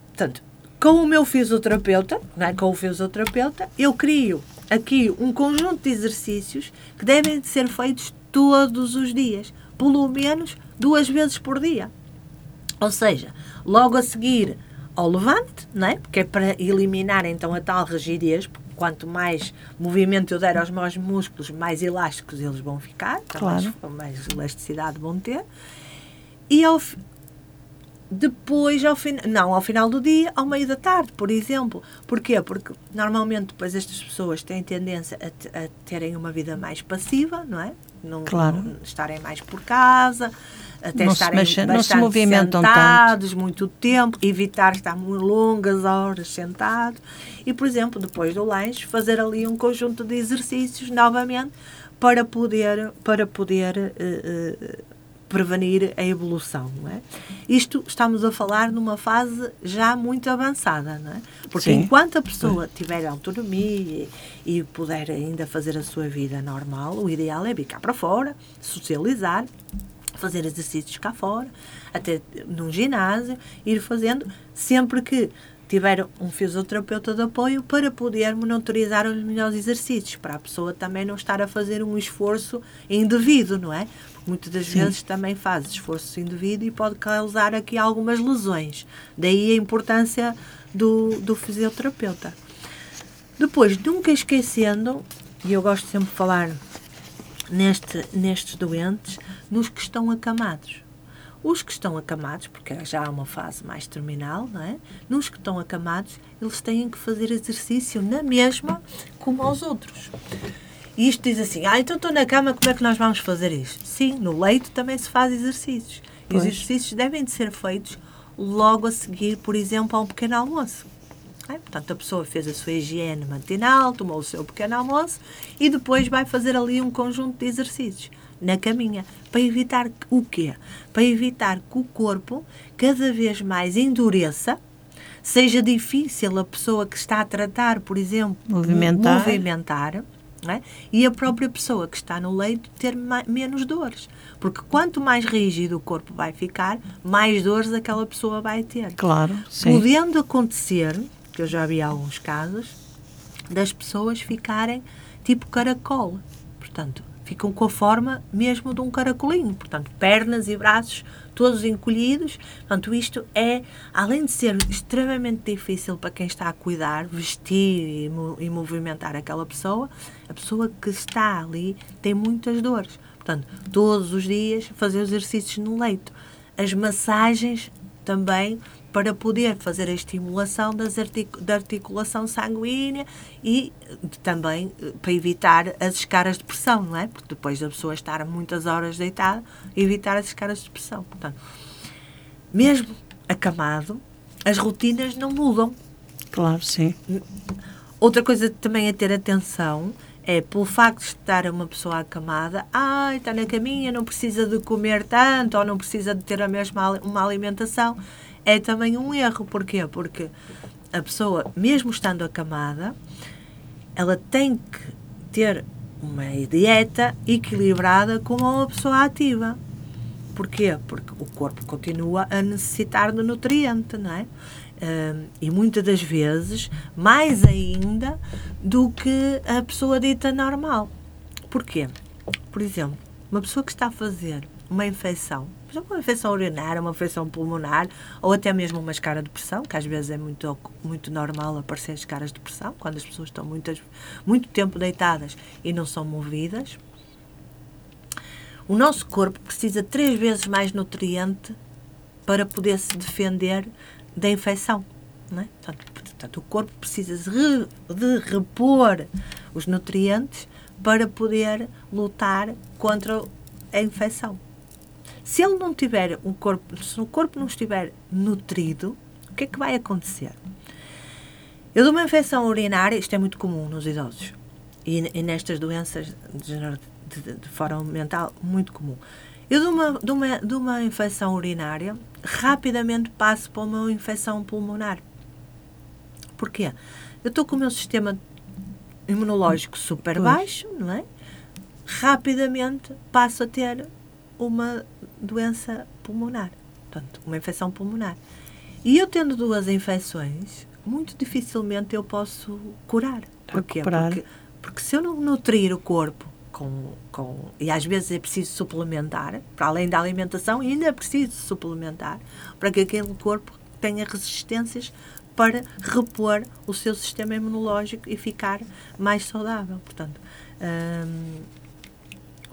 Portanto, com o meu fisioterapeuta, é? com o fisioterapeuta, eu crio aqui um conjunto de exercícios que devem ser feitos todos os dias, pelo menos duas vezes por dia. Ou seja, logo a seguir ao levante, não é? porque é para eliminar então a tal rigidez, quanto mais movimento eu der aos meus músculos, mais elásticos eles vão ficar, então claro. mais, mais elasticidade vão ter. E ao, depois, ao fin... não, ao final do dia, ao meio da tarde, por exemplo. Porquê? Porque normalmente depois estas pessoas têm tendência a, a terem uma vida mais passiva, não é? Não, claro. não estarem mais por casa, até não estarem bastante não se sentados tanto. muito tempo, evitar estar muito longas horas sentado e, por exemplo, depois do lanche, fazer ali um conjunto de exercícios novamente para poder, para poder uh, uh, prevenir a evolução. Não é? Isto estamos a falar numa fase já muito avançada, não é? porque Sim. enquanto a pessoa tiver autonomia e, e puder ainda fazer a sua vida normal, o ideal é vir cá para fora, socializar, fazer exercícios cá fora, até num ginásio, ir fazendo, sempre que tiver um fisioterapeuta de apoio para poder monitorizar os melhores exercícios, para a pessoa também não estar a fazer um esforço indevido, não é? Porque muitas das Sim. vezes também faz esforço indevido e pode causar aqui algumas lesões. Daí a importância do, do fisioterapeuta. Depois, nunca esquecendo, e eu gosto sempre de falar neste, nestes doentes, nos que estão acamados. Os que estão acamados, porque já há uma fase mais terminal, não é? Nos que estão acamados, eles têm que fazer exercício na mesma como aos outros. E isto diz assim: ah, então estou na cama, como é que nós vamos fazer isto? Sim, no leito também se faz exercícios. E os exercícios devem de ser feitos logo a seguir, por exemplo, a um pequeno almoço. É, Portanto, a pessoa fez a sua higiene matinal, tomou o seu pequeno almoço e depois vai fazer ali um conjunto de exercícios na caminha para evitar que- o quê? Para evitar que o corpo cada vez mais endureça, seja difícil a pessoa que está a tratar, por exemplo, Movimentar. movimentar é? e a própria pessoa que está no leito ter menos dores. Porque quanto mais rígido o corpo vai ficar, mais dores aquela pessoa vai ter. Claro, sim. Podendo acontecer, que eu já vi alguns casos, das pessoas ficarem tipo caracol. Portanto, ficam com a forma mesmo de um caracolinho. Portanto, pernas e braços todos encolhidos. Portanto, isto é, além de ser extremamente difícil para quem está a cuidar, vestir e, mo- movimentar aquela pessoa, a pessoa que está ali tem muitas dores. Portanto, todos os dias fazer exercícios no leito. As massagens também para poder fazer a estimulação artic- da articulação sanguínea e eh, também eh, para evitar as escaras de pressão, não é? Porque depois da pessoa estar muitas horas deitada, evitar as escaras de pressão. Portanto, mesmo acamado, as rotinas não mudam. Claro, sim. Outra coisa também a ter atenção é pelo facto de estar uma pessoa acamada, ai, está na caminha, não precisa de comer tanto ou não precisa de ter a mesma uma alimentação, é também um erro. Porquê? Porque a pessoa, mesmo estando acamada, ela tem que ter uma dieta equilibrada como uma pessoa ativa. Porquê? Porque o corpo continua a necessitar de nutriente, não é? Hum, e muitas das vezes, mais ainda do que a pessoa dita normal. Porquê? Por exemplo, uma pessoa que está a fazer uma infecção, por exemplo, uma infecção urinária, uma infecção pulmonar, ou até mesmo uma escara de pressão, que às vezes é muito, muito normal aparecer escaras de pressão, quando as pessoas estão muitas, muito tempo deitadas e não são movidas, o nosso corpo precisa três vezes mais nutriente para poder se defender da infecção. Não é? portanto, portanto, o corpo precisa de, re- de repor os nutrientes para poder lutar contra a infecção. Se ele não tiver um corpo, se o corpo não estiver nutrido, o que é que vai acontecer? Eu dou uma infecção urinária, isto é muito comum nos idosos e, e nestas doenças de, de, de, de forma mental, muito comum. Eu de uma, de, uma, de uma infecção urinária, rapidamente passo para uma infecção pulmonar. Porquê? Eu estou com o meu sistema imunológico super Pois. baixo, não é? Rapidamente passo a ter uma doença pulmonar, portanto, uma infecção pulmonar. E eu tendo duas infecções, muito dificilmente eu posso curar. Porquê? Porque, porque se eu não nutrir o corpo com, com. E às vezes é preciso suplementar, para além da alimentação, ainda é preciso suplementar para que aquele corpo tenha resistências para repor o seu sistema imunológico e ficar mais saudável. Portanto, hum,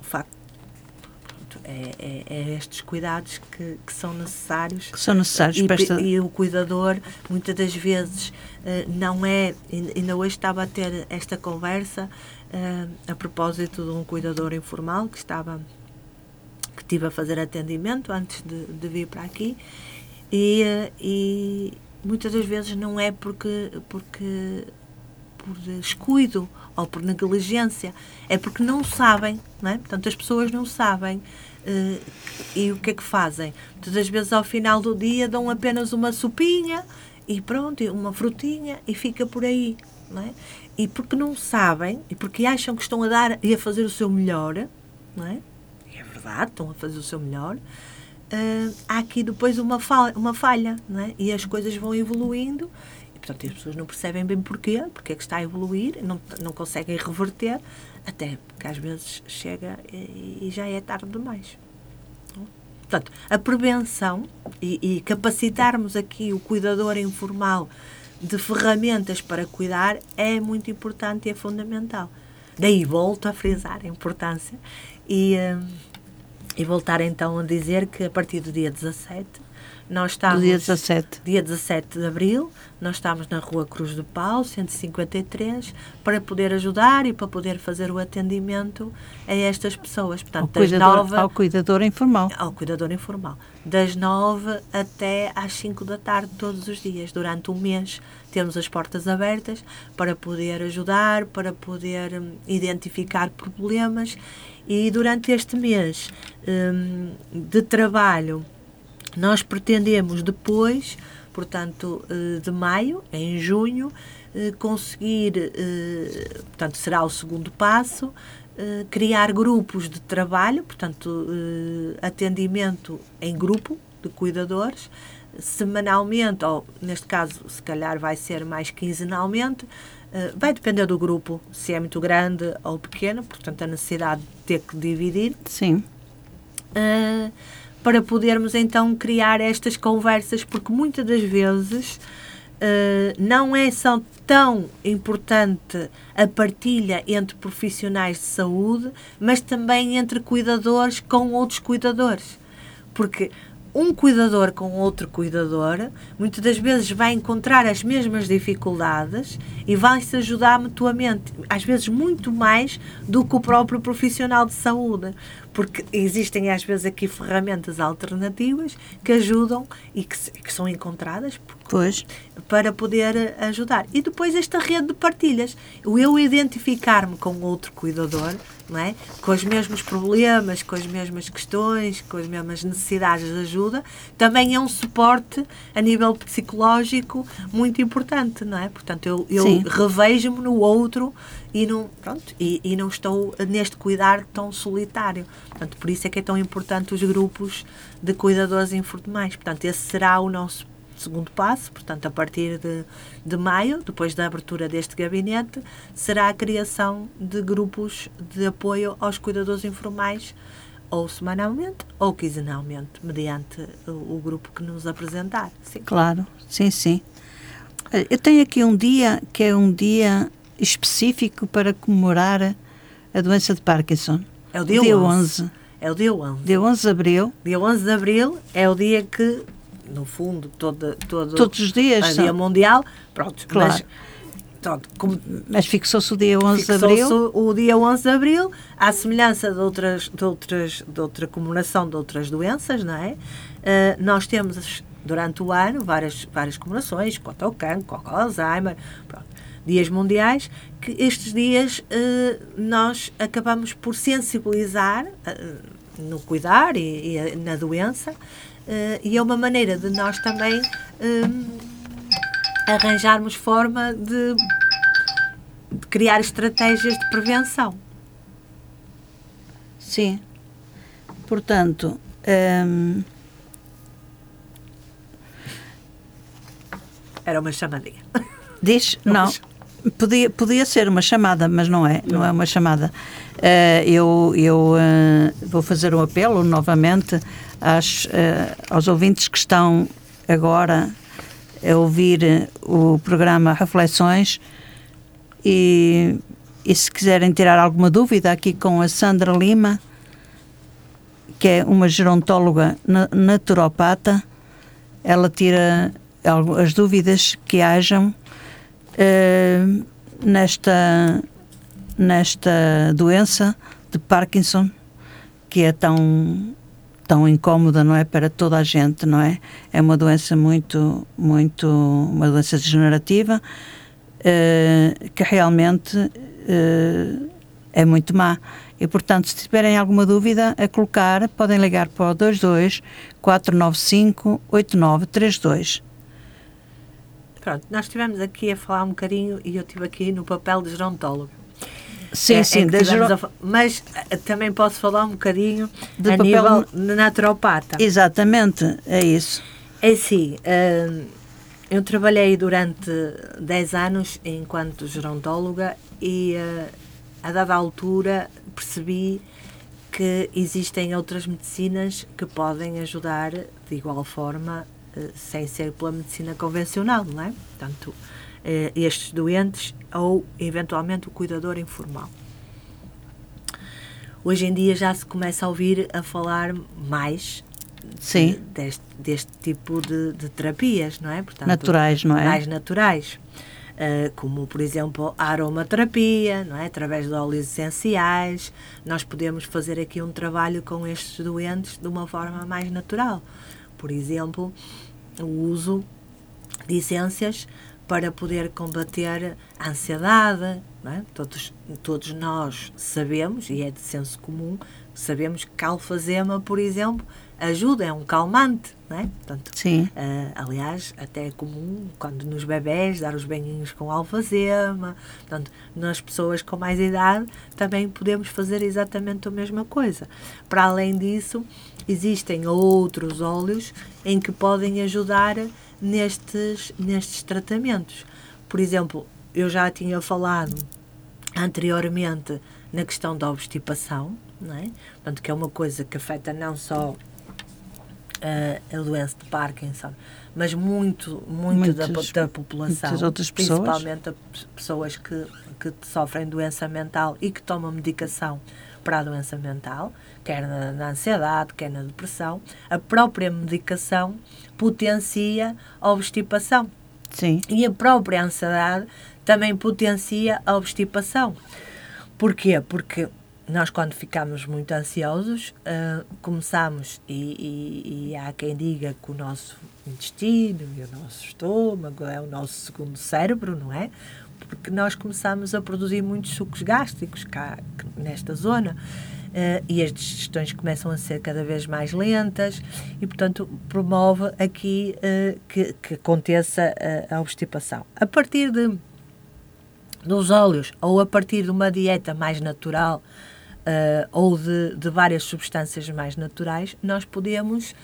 o facto. É, é- é estes cuidados que, que são necessários Que são necessários e, para esta. e o cuidador, muitas das vezes, eh, não é. ain- Ainda hoje estava a ter esta conversa eh, a propósito de um cuidador informal que estava. que estive a fazer atendimento antes de, de vir para aqui e, eh, e muitas das vezes não é porque. porque por descuido ou por negligência, é porque não sabem, não é? Portanto, as pessoas não sabem e o que é que fazem? Todas as vezes ao final do dia dão apenas uma sopinha e pronto, uma frutinha e fica por aí. Não é? E porque não sabem, e porque acham que estão a dar e a fazer o seu melhor, não é? é verdade, estão a fazer o seu melhor, uh, há aqui depois uma falha, uma falha não é? e as coisas vão evoluindo e, portanto, as pessoas não percebem bem porquê, porque é que está a evoluir, não, não conseguem reverter, até que às vezes chega e, e já é tarde demais. Portanto, a prevenção e, e, capacitarmos aqui o cuidador informal de ferramentas para cuidar é muito importante e é fundamental. Daí volto a frisar a importância e, eh, e voltar então a dizer que a partir do dia 17 nós estamos, dia 17. Dia 17 de abril, nós estamos na Rua Cruz do Pau, 153, para poder ajudar e para poder fazer o atendimento a estas pessoas. Portanto, ao, cuidador, nove, ao cuidador informal. Ao cuidador informal. Das 9 até às 5 da tarde, todos os dias. Durante um mês, temos as portas abertas para poder ajudar, para poder um, identificar problemas. E durante este mês um, de trabalho, nós pretendemos depois, portanto, eh, de maio, em junho, eh, conseguir, eh, portanto, será o segundo passo, criar grupos de trabalho, portanto, atendimento em grupo de cuidadores, semanalmente, ou neste caso, se calhar vai ser mais quinzenalmente, vai depender do grupo, se é muito grande ou pequeno, portanto, a necessidade de ter que dividir. Sim. Uh, para podermos então criar estas conversas, porque muitas das vezes uh, não é só tão importante a partilha entre profissionais de saúde, mas também entre cuidadores com outros cuidadores. Porque um cuidador com outro cuidador, muitas das vezes vai encontrar as mesmas dificuldades e vai se ajudar mutuamente, às vezes muito mais do que o próprio profissional de saúde, porque existem às vezes aqui ferramentas alternativas que ajudam e que, que são encontradas pois. para poder ajudar. E depois esta rede de partilhas, o eu identificar-me com outro cuidador não é? com os mesmos problemas, com as mesmas questões, com as mesmas necessidades de ajuda, também é um suporte a nível psicológico muito importante, não é? Portanto, eu, eu revejo-me no outro e não, pronto, e, e não estou neste cuidar tão solitário. Portanto, por isso é que é tão importante os grupos de cuidadores informais. Portanto, esse será o nosso segundo passo, portanto, a partir de, de maio, depois da abertura deste gabinete, será a criação de grupos de apoio aos cuidadores informais, ou semanalmente ou quinzenalmente, mediante o, o grupo que nos apresentar. Sim. Claro, sim, sim. Eu tenho aqui um dia que é um dia específico para comemorar a doença de Parkinson. É o dia, dia 11. 11. É o dia 11. Dia 11 de abril. Dia 11 de abril é o dia que no fundo, todo, todo, todos os dias. A Dia Mundial, pronto. Claro. Mas, pronto, como, mas fixou-se o dia 11 de abril? o dia 11 de abril, à semelhança de outras, de outras, de outra comemoração de outras doenças, não é? Uh, nós temos durante o ano várias, várias comemorações, quanto ao cancro, quanto ao Alzheimer, pronto, dias mundiais, que estes dias uh, nós acabamos por sensibilizar uh, no cuidar e, e na doença e é uma maneira de nós também um, arranjarmos forma de, de, criar estratégias de prevenção. Sim. Portanto, um... era uma chamadinha. Diz? Não. Podia, podia ser uma chamada, mas não é, não, é uma chamada. Uh, eu eu uh, vou fazer um apelo novamente às, uh, aos ouvintes que estão agora a ouvir o programa Reflexões e, e se quiserem tirar alguma dúvida aqui com a Sandra Lima, que é uma gerontóloga naturopata, ela tira as dúvidas que hajam uh, nesta, nesta doença de Parkinson, que é tão tão incómoda, não é, para toda a gente, não é? É uma doença muito, muito, uma doença degenerativa uh, que realmente uh, é muito má. E, portanto, se tiverem alguma dúvida a colocar, podem ligar para o 22 495 8932. Pronto, nós estivemos aqui a falar um bocadinho e eu estive aqui no papel de gerontólogo. Sim, É- sim, é que da gero- a mas eh, também posso falar um bocadinho De a papel- nível de naturopata. Exatamente, é isso. É assim, hum, eu trabalhei durante 10 anos enquanto gerontóloga e eh, a dada altura percebi que existem outras medicinas que podem ajudar de igual forma eh, sem ser pela medicina convencional, não é? Portanto, eh, estes doentes ou eventualmente o cuidador informal. Hoje em dia já se começa a ouvir a falar mais Sim, deste, deste tipo de, de terapias, não é? Portanto, naturais, não é? Mais naturais. Uh, como, por exemplo, a aromaterapia, não é? através de óleos essenciais. Nós podemos fazer aqui um trabalho com estes doentes de uma forma mais natural. Por exemplo, o uso de essências para poder combater a ansiedade. É? todos, todos nós sabemos, e é de senso comum, sabemos que a alfazema, por exemplo, ajuda, é um calmante. Não é? Portanto, Sim, Uh, aliás, até é comum quando nos bebés dar os banhinhos com alfazema. Portanto, nas pessoas com mais idade também podemos fazer exatamente a mesma coisa. Para além disso, existem outros óleos em que podem ajudar nestes, nestes tratamentos. Por exemplo, eu já tinha falado anteriormente na questão da obstipação, não é? Portanto, que é uma coisa que afeta não só a, a doença de Parkinson, mas muito, muito da, Muitas- da população, muitas outras pessoas. principalmente a pe- pessoas que, que sofrem doença mental e que tomam medicação para a doença mental, quer na, na ansiedade, quer na depressão, a própria medicação potencia a obstipação. sim, E a própria ansiedade também potencia a obstipação. Porquê? Porque nós, quando ficamos muito ansiosos, ah, começamos, e, e- e há quem diga que o nosso intestino e o nosso estômago é o nosso segundo cérebro, não é? Porque nós começamos a produzir muitos sucos gástricos cá, nesta zona. ah, e as digestões começam a ser cada vez mais lentas e, portanto, promove aqui ah, que, que aconteça a obstipação. A partir de dos óleos ou a partir de uma dieta mais natural eh, ou de, de várias substâncias mais naturais, nós podemos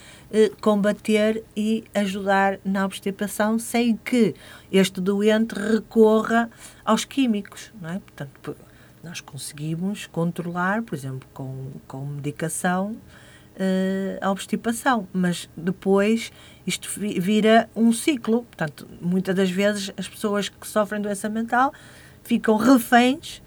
combater e ajudar na obstipação sem que este doente recorra aos químicos. Não é? Portanto, nós conseguimos controlar, por exemplo, com, com medicação, eh, a obstipação, mas depois isto vi- vira um ciclo. Portanto, muitas das vezes as pessoas que sofrem doença mental ficam reféns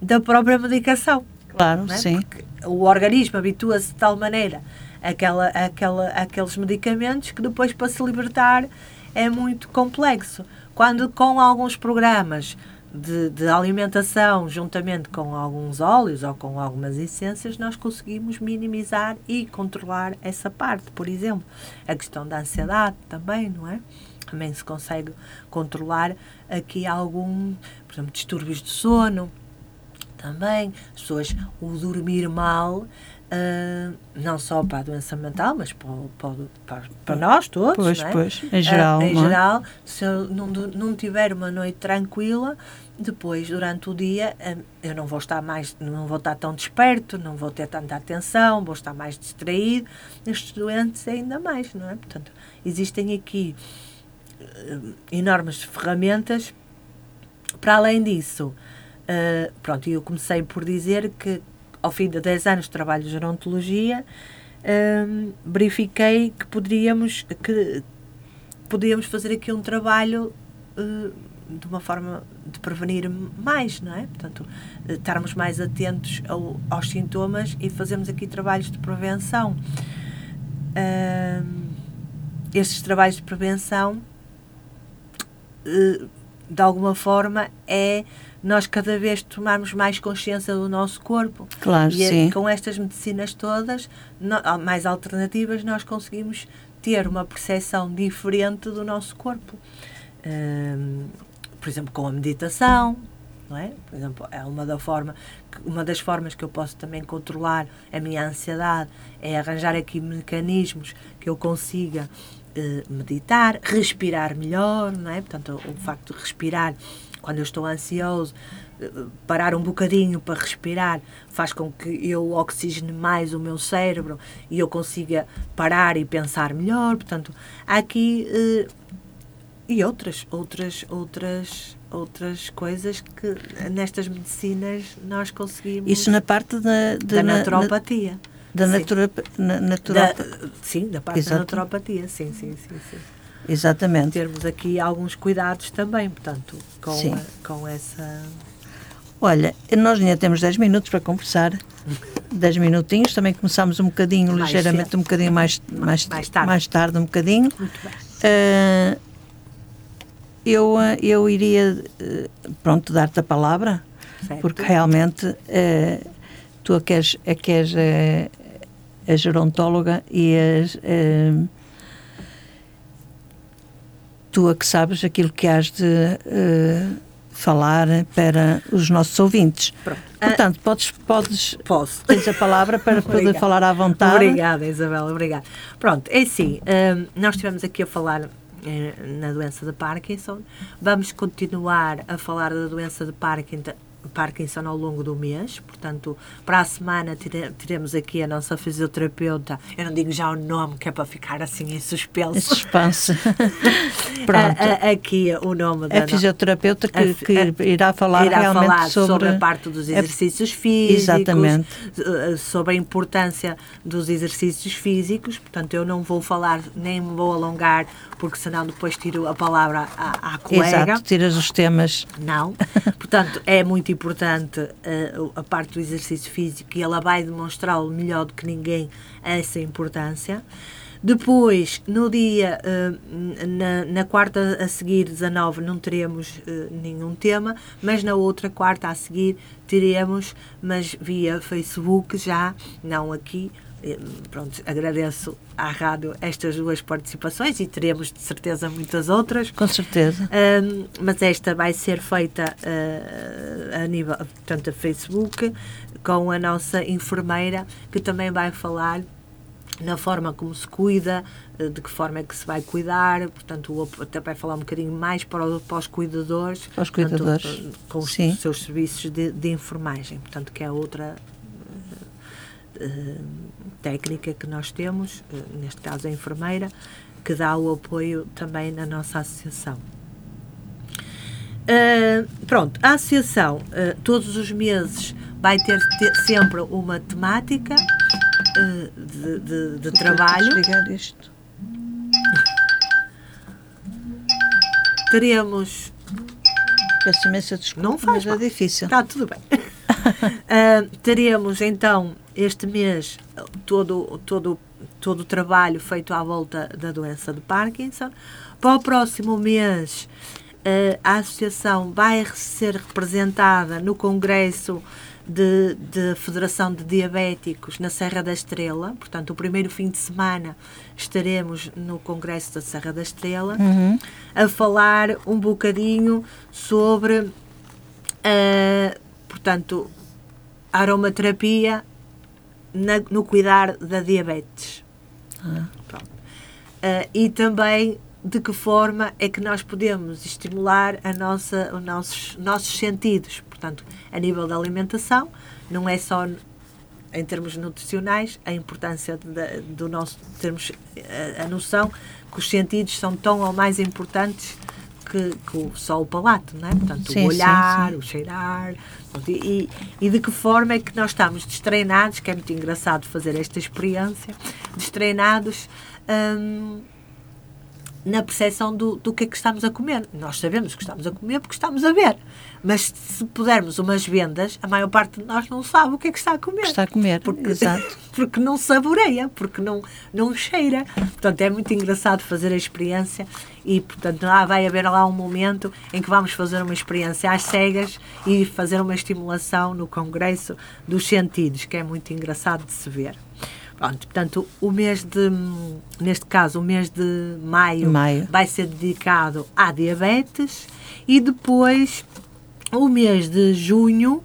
da própria medicação. claro, é? sim. Porque o organismo habitua-se de tal maneira àquela, àquela, àqueles medicamentos que depois para se libertar é muito complexo. Quando com alguns programas de, de alimentação, juntamente com alguns óleos ou com algumas essências, nós conseguimos minimizar e controlar essa parte. Por exemplo, a questão da ansiedade também, não é? Também se consegue controlar aqui algum, por exemplo, distúrbios de sono, também, as pessoas, o dormir mal, ah, não só para a doença mental, mas para, para, para, nós todos, Pois, é? pois, em geral, Ah, em não é? geral, se eu não, não tiver uma noite tranquila, depois, durante o dia, ah, eu não vou estar mais, não vou estar tão desperto, não vou ter tanta atenção, vou estar mais distraído. Estes doentes ainda mais, não é? Portanto, existem aqui eh, enormes ferramentas. Para além disso, pronto, eu comecei por dizer que ao fim de 10 anos de trabalho de gerontologia, eh, verifiquei que poderíamos, que podíamos fazer aqui um trabalho eh, de uma forma de prevenir mais, não é? Portanto, estarmos mais atentos ao- aos sintomas e fazermos aqui trabalhos de prevenção. Ahm, estes trabalhos de prevenção, eh, de alguma forma, é nós cada vez tomarmos mais consciência do nosso corpo. Claro, e é- sim. com estas medicinas todas, no- mais alternativas, nós conseguimos ter uma percepção diferente do nosso corpo. Ahm, por exemplo, com a meditação, não é? Por exemplo, é uma, da forma, uma das formas que eu posso também controlar a minha ansiedade é arranjar aqui mecanismos que eu consiga eh, meditar, respirar melhor, não é? Portanto, o facto de respirar quando eu estou ansioso, parar um bocadinho para respirar faz com que eu oxigene mais o meu cérebro e eu consiga parar e pensar melhor. Portanto, há aqui eh, e outras, outras, outras, outras coisas que nestas medicinas nós conseguimos. Isso na parte da, da naturopatia. Da natura, na, naturopatia. Da, sim, da parte Exato. da naturopatia, sim, sim, sim, sim. Exatamente. Termos aqui alguns cuidados também, portanto, com, a, com essa. Olha, nós ainda temos 10 minutos para conversar. [laughs] 10 minutinhos, também começámos um bocadinho, mais ligeiramente, cedo. um bocadinho mais, mais, [laughs] mais, tarde. mais tarde, um bocadinho. Muito bem. Uh, eu, eu iria, eh, pronto, dar-te a palavra, certo. porque realmente uh, tu é que és, é que és uh, a gerontóloga e és, uh, tu que sabes aquilo que has de falar para os nossos ouvintes. Pronto. Portanto, podes, podes Posso. tens a palavra para [laughs] poder falar à vontade. Obrigada, Isabel, obrigada. Pronto, é assim, nós estivemos aqui a falar eh, na doença de Parkinson. Vamos continuar a falar da doença de Parkinson Parkinson ao longo do mês. Portanto, para a semana teremos aqui a nossa fisioterapeuta. Eu não digo já o nome, que é para ficar assim em suspense. Em suspense. [laughs] Pronto. A, a, aqui o nome da. A fisioterapeuta que, a, que irá falar irá realmente falar sobre... sobre a parte dos exercícios físicos. Exatamente. Eh, sobre a importância dos exercícios físicos. Portanto, eu não vou falar, nem me vou alongar, porque senão depois tiro a palavra à, à colega. Exato, tiras os temas. Não. [laughs] Portanto, é muito importante uh, a parte do exercício físico e ela vai demonstrá-lo melhor do que ninguém essa importância. Depois, no dia, uh, na, na, quarta a seguir, 19, não teremos uh, nenhum tema, mas na outra quarta a seguir teremos, mas via Facebook já, não aqui, pronto, agradeço à rádio estas duas participações e teremos de certeza muitas outras. Com certeza. Um, mas esta vai ser feita uh, a nível, portanto, a Facebook, com a nossa enfermeira, que também vai falar na forma como se cuida, ah, de que forma é que se vai cuidar, portanto, até vai falar um bocadinho mais para, para os cuidadores, para os cuidadores. Portanto, com os Sim. seus serviços de, de enfermagem, portanto, que é outra técnica que nós temos, uh, neste caso a enfermeira, que dá o apoio também na nossa associação. Uh, pronto, a associação todos os meses vai ter, ter sempre uma temática de, de, de trabalho. Desligar isto. Teremos. Peço imensa desculpa, Não faz mas é difícil. Está tudo bem. uh, [laughs] teremos então este mês todo, todo, todo o trabalho feito à volta da doença de Parkinson. Para o próximo mês, uh, a associação vai ser representada no Congresso de, de, Federação de Diabéticos na Serra da Estrela. Portanto, o primeiro fim de semana estaremos no Congresso da Serra da Estrela uhum. a falar um bocadinho sobre, uh, portanto, aromaterapia na, no cuidar da diabetes. Ah. Uh, e também de que forma é que nós podemos estimular a nossa, os nossos, nossos sentidos. Portanto, a nível da alimentação, não é só em termos nutricionais, a importância de, do nosso termos a, a, noção que os sentidos são tão ou mais importantes que, que só o palato, não é? Portanto, sim, o olhar, sim, sim. o cheirar, e, e, de que forma é que nós estamos destreinados, que é muito engraçado fazer esta experiência, destreinados hum, na percepção do, do que é que estamos a comer. Nós sabemos que estamos a comer porque estamos a ver. Mas se pudermos umas vendas, a maior parte de nós não sabe o que é que está a comer. Está a comer, porque, exato. [laughs] Porque não saboreia, porque não, não cheira. Portanto, é muito engraçado fazer a experiência e, portanto, lá vai haver lá um momento em que vamos fazer uma experiência às cegas e fazer uma estimulação no Congresso dos Sentidos, que é muito engraçado de se ver. Pronto, portanto, o mês de, neste caso, o mês de maio, maio. vai ser dedicado à diabetes e depois o mês de junho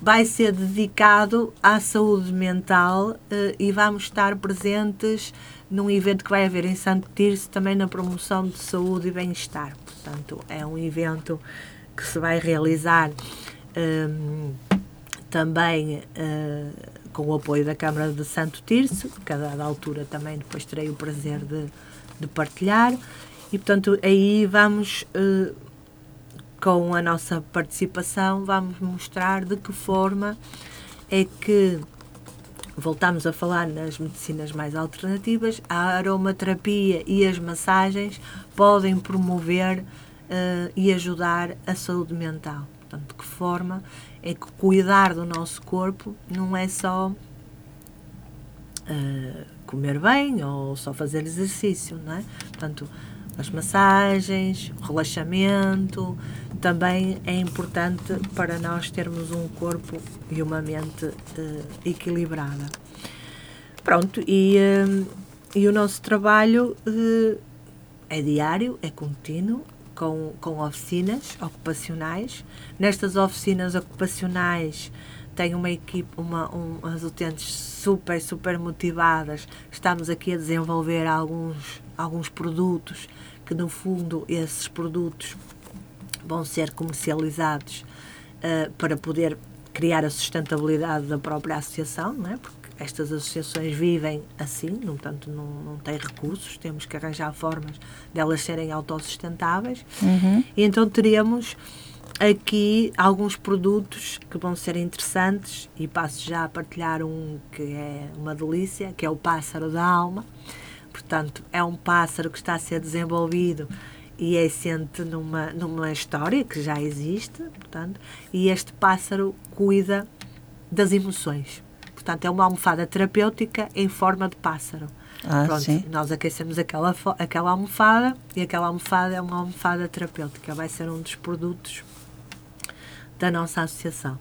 vai ser dedicado à saúde mental uh, e vamos estar presentes num evento que vai haver em Santo Tirso, também na promoção de saúde e bem-estar. Portanto, é um evento que se vai realizar um, também uh, com o apoio da Câmara de Santo Tirso, que a dada altura também depois terei o prazer de, de partilhar. E, portanto, aí vamos uh, com a nossa participação, vamos mostrar de que forma é que voltamos a falar nas medicinas mais alternativas, a aromaterapia e as massagens podem promover uh, e ajudar a saúde mental. Portanto, de que forma é que cuidar do nosso corpo não é só uh, comer bem ou só fazer exercício, não é? Portanto, as massagens, relaxamento, também é importante para nós termos um corpo e uma mente uh, equilibrada. Pronto, e, uh, e o nosso trabalho é diário, é contínuo, com, com oficinas ocupacionais. Nestas oficinas ocupacionais tem uma equipe, uma, um, as utentes super, super motivadas. Estamos aqui a desenvolver alguns, alguns produtos que, no fundo, esses produtos vão ser comercializados uh, para poder criar a sustentabilidade da própria associação, não é? Porque estas associações vivem assim, no entanto, não, não têm recursos, temos que arranjar formas delas serem autossustentáveis. Uhum. E então teríamos aqui alguns produtos que vão ser interessantes e passo já a partilhar um que é uma delícia, que é o pássaro da alma. Portanto, é um pássaro que está a ser desenvolvido e é assente numa, numa história que já existe, portanto, e este pássaro cuida das emoções. Portanto, é uma almofada terapêutica em forma de pássaro. Ah, Pronto, sim. nós aquecemos aquela, aquela almofada e aquela almofada é uma almofada terapêutica. Vai ser um dos produtos da nossa associação.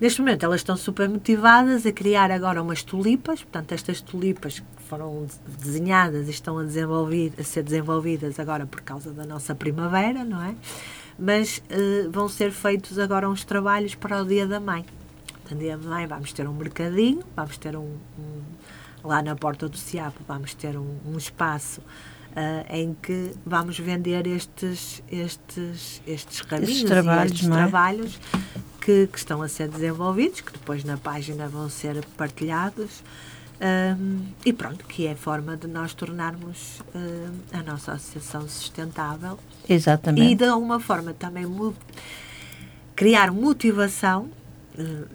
Neste momento, elas estão super motivadas a criar agora umas tulipas. Portanto, estas tulipas que foram desenhadas e estão a, desenvolver, a ser desenvolvidas agora por causa da nossa primavera, não é? Mas uh, vão ser feitos agora uns trabalhos para o Dia da Mãe. Portanto, Mãe vamos ter um mercadinho, vamos ter um, um lá na porta do CIAP, vamos ter um, um espaço uh, em que vamos vender estes, estes, estes raminhos estes trabalhos, estes é? trabalhos que, que, estão a ser desenvolvidos, que depois na página vão ser partilhados. Um, e pronto, que é a forma de nós tornarmos uh, a nossa associação sustentável. Exatamente. E de alguma forma também criar motivação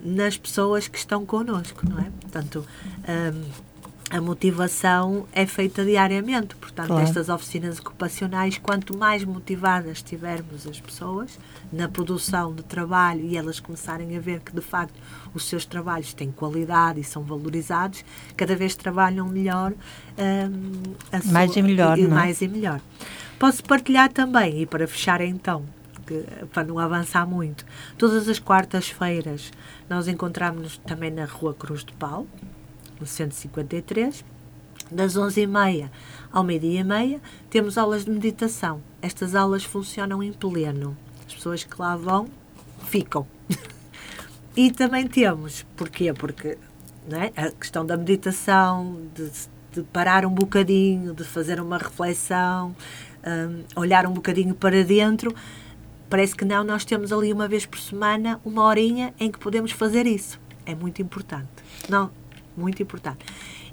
nas pessoas que estão connosco, não é? Portanto, um, a motivação é feita diariamente. Portanto, claro. estas oficinas ocupacionais, quanto mais motivadas tivermos as pessoas na produção de trabalho e elas começarem a ver que, de facto, os seus trabalhos têm qualidade e são valorizados, cada vez trabalham melhor. Um, mais sua, e melhor. E, não é? mais e melhor. Posso partilhar também, e para fechar então, que, para não avançar muito, todas as quartas-feiras nós encontramos também na Rua Cruz de Pau, no 153, das 11h30 ao meio-dia e meia, temos aulas de meditação. Estas aulas funcionam em pleno. As pessoas que lá vão ficam. [laughs] e também temos, porquê? Porque é? a questão da meditação, de, de, parar um bocadinho, de fazer uma reflexão, um, olhar um bocadinho para dentro. Parece que não, nós temos ali uma vez por semana, uma horinha em que podemos fazer isso. É muito importante. Não, muito importante.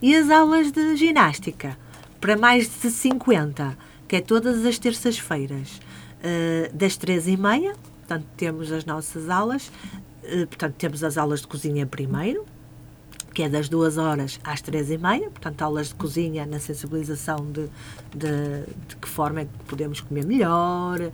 E as aulas de ginástica, para mais de 50, que é todas as terças-feiras, uh, das três e meia, portanto, temos as nossas aulas, uh, portanto, temos as aulas de cozinha primeiro, que é das duas horas às três e meia, portanto, aulas de cozinha na sensibilização de, de, de que forma é que podemos comer melhor, uh,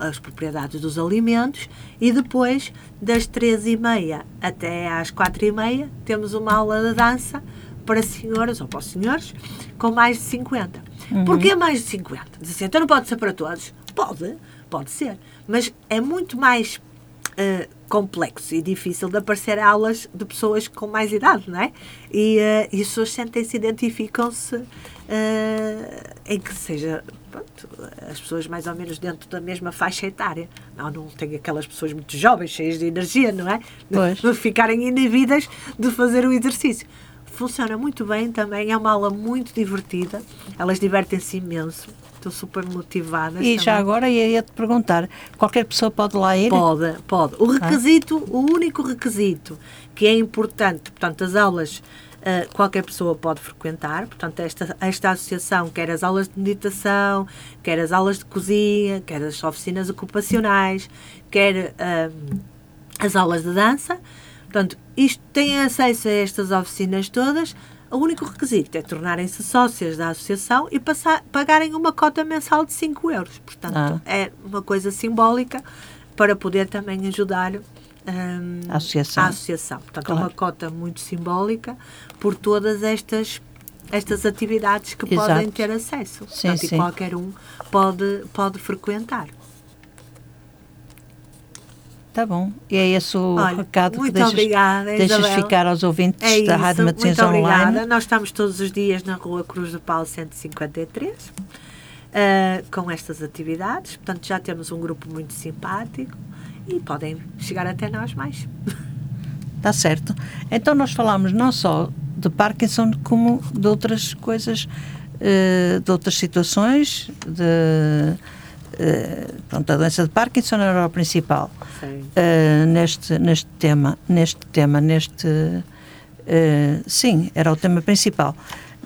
as propriedades dos alimentos, e depois, das três e meia até às quatro e meia, temos uma aula de dança para senhoras ou para os senhores com mais de 50. Uhum. Porquê mais de 50? Diz assim, então não pode ser para todos? Pode, pode ser, mas é muito mais uh, complexo e difícil de aparecer aulas de pessoas com mais idade, não é? E, uh, e as pessoas sentem-se, identificam-se uh, em que seja pronto, as pessoas mais ou menos dentro da mesma faixa etária. Não, não tem aquelas pessoas muito jovens, cheias de energia, não é? Pois. De ficarem inibidas de fazer o exercício. Funciona muito bem também, é uma aula muito divertida, elas divertem-se imenso estão super motivadas. E também. já agora ia-te perguntar: qualquer pessoa pode lá ir? Pode, pode. O ah. requisito, ah. o único requisito que é importante, portanto, as aulas Uh, qualquer pessoa pode frequentar. Portanto, esta, esta associação quer as aulas de meditação, quer as aulas de cozinha, quer as oficinas ocupacionais, quer uh, as aulas de dança. Portanto, isto tem acesso a estas oficinas todas o único requisito é tornarem-se sócias da associação e passar, pagarem uma cota mensal de 5 euros. Portanto, ah. é uma coisa simbólica para poder também ajudar um, a associação. A associação. Portanto, claro. é uma cota muito simbólica por todas estas estas atividades que Exato. podem ter acesso. Sim, Portanto, sim. E qualquer um pode, pode frequentar. Tá bom. E é esse o Olha, recado que deixas, obrigada, deixas ficar aos ouvintes é da Rádio Matosinhos Online. Obrigada. Nós estamos todos os dias na Rua Cruz do Paulo 153 uh, com estas atividades. Portanto, já temos um grupo muito simpático e podem chegar até nós mais. Está [laughs] certo. Então, nós falamos não só de Parkinson, como de outras coisas, uh, de outras situações, de Uh, pronto, a doença de Parkinson era o principal uh, neste, neste tema, neste tema, neste uh, sim, era o tema principal.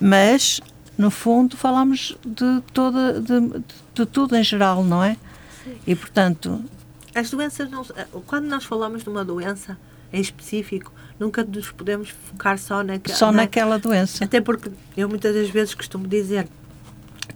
Mas no fundo falámos de toda de, de, tudo em geral, não é? Sim. E portanto as doenças não, quando nós falamos de uma doença em específico, nunca nos podemos focar só, naquela só naquela doença. Até porque eu muitas das vezes costumo dizer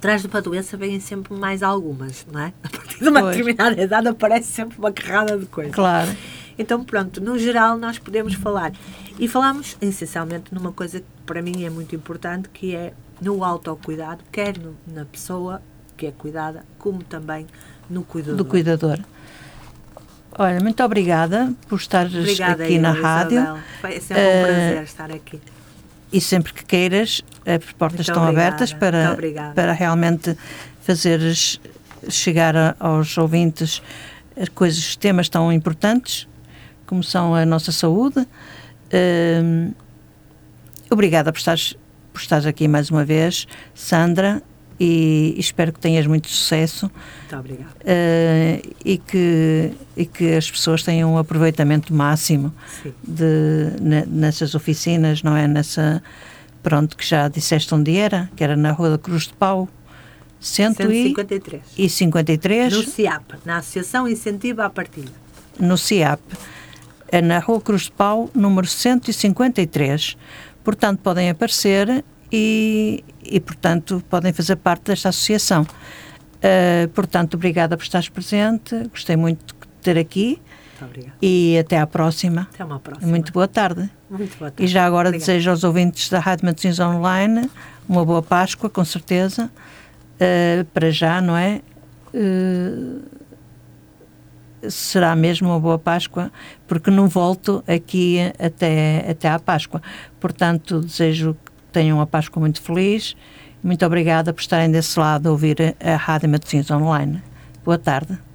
atrás de uma doença vêm sempre mais algumas, não é? A partir de uma pois. determinada idade aparece sempre uma carrada de coisas. Claro. Então, pronto, no geral nós podemos falar. E falamos essencialmente numa coisa que para mim é muito importante, que é no autocuidado, quer no, na pessoa que é cuidada, como também no cuidador. Do cuidador. Olha, muito obrigada por estar aqui na rádio. Isabel. Foi sempre um uh, prazer estar aqui e sempre que queiras, as portas muito estão obrigada, abertas para, para realmente fazeres chegar a, aos ouvintes coisas, temas tão importantes como são a nossa saúde. Uh, obrigada por estares, por estares aqui mais uma vez, Sandra, e espero que tenhas muito sucesso. Muito obrigada. Uh, e, que, e que as pessoas tenham um aproveitamento máximo de, nessas oficinas, não é? Nessa, pronto, que já disseste onde era, que era na Rua da Cruz de Pau. 153. E 53. No CIAP, na Associação Incentiva à Partilha. No CIAP, é na Rua Cruz de Pau, número 153. Portanto, podem aparecer e, e, portanto, podem fazer parte desta associação. Uh, portanto, obrigada por estares presente, gostei muito de ter aqui. Obrigada. E até à próxima. Até uma próxima. Muito boa tarde. Muito boa tarde. E já agora Obrigada. desejo aos ouvintes da Rádio Matosinhos Online uma boa Páscoa, com certeza. Uh, para já, não é? Uh, será mesmo uma boa Páscoa, porque não volto aqui até, até à Páscoa. Portanto, desejo tenham uma Páscoa muito feliz. Muito obrigada por estarem desse lado a ouvir a Rádio Matosinhos Online. Boa tarde.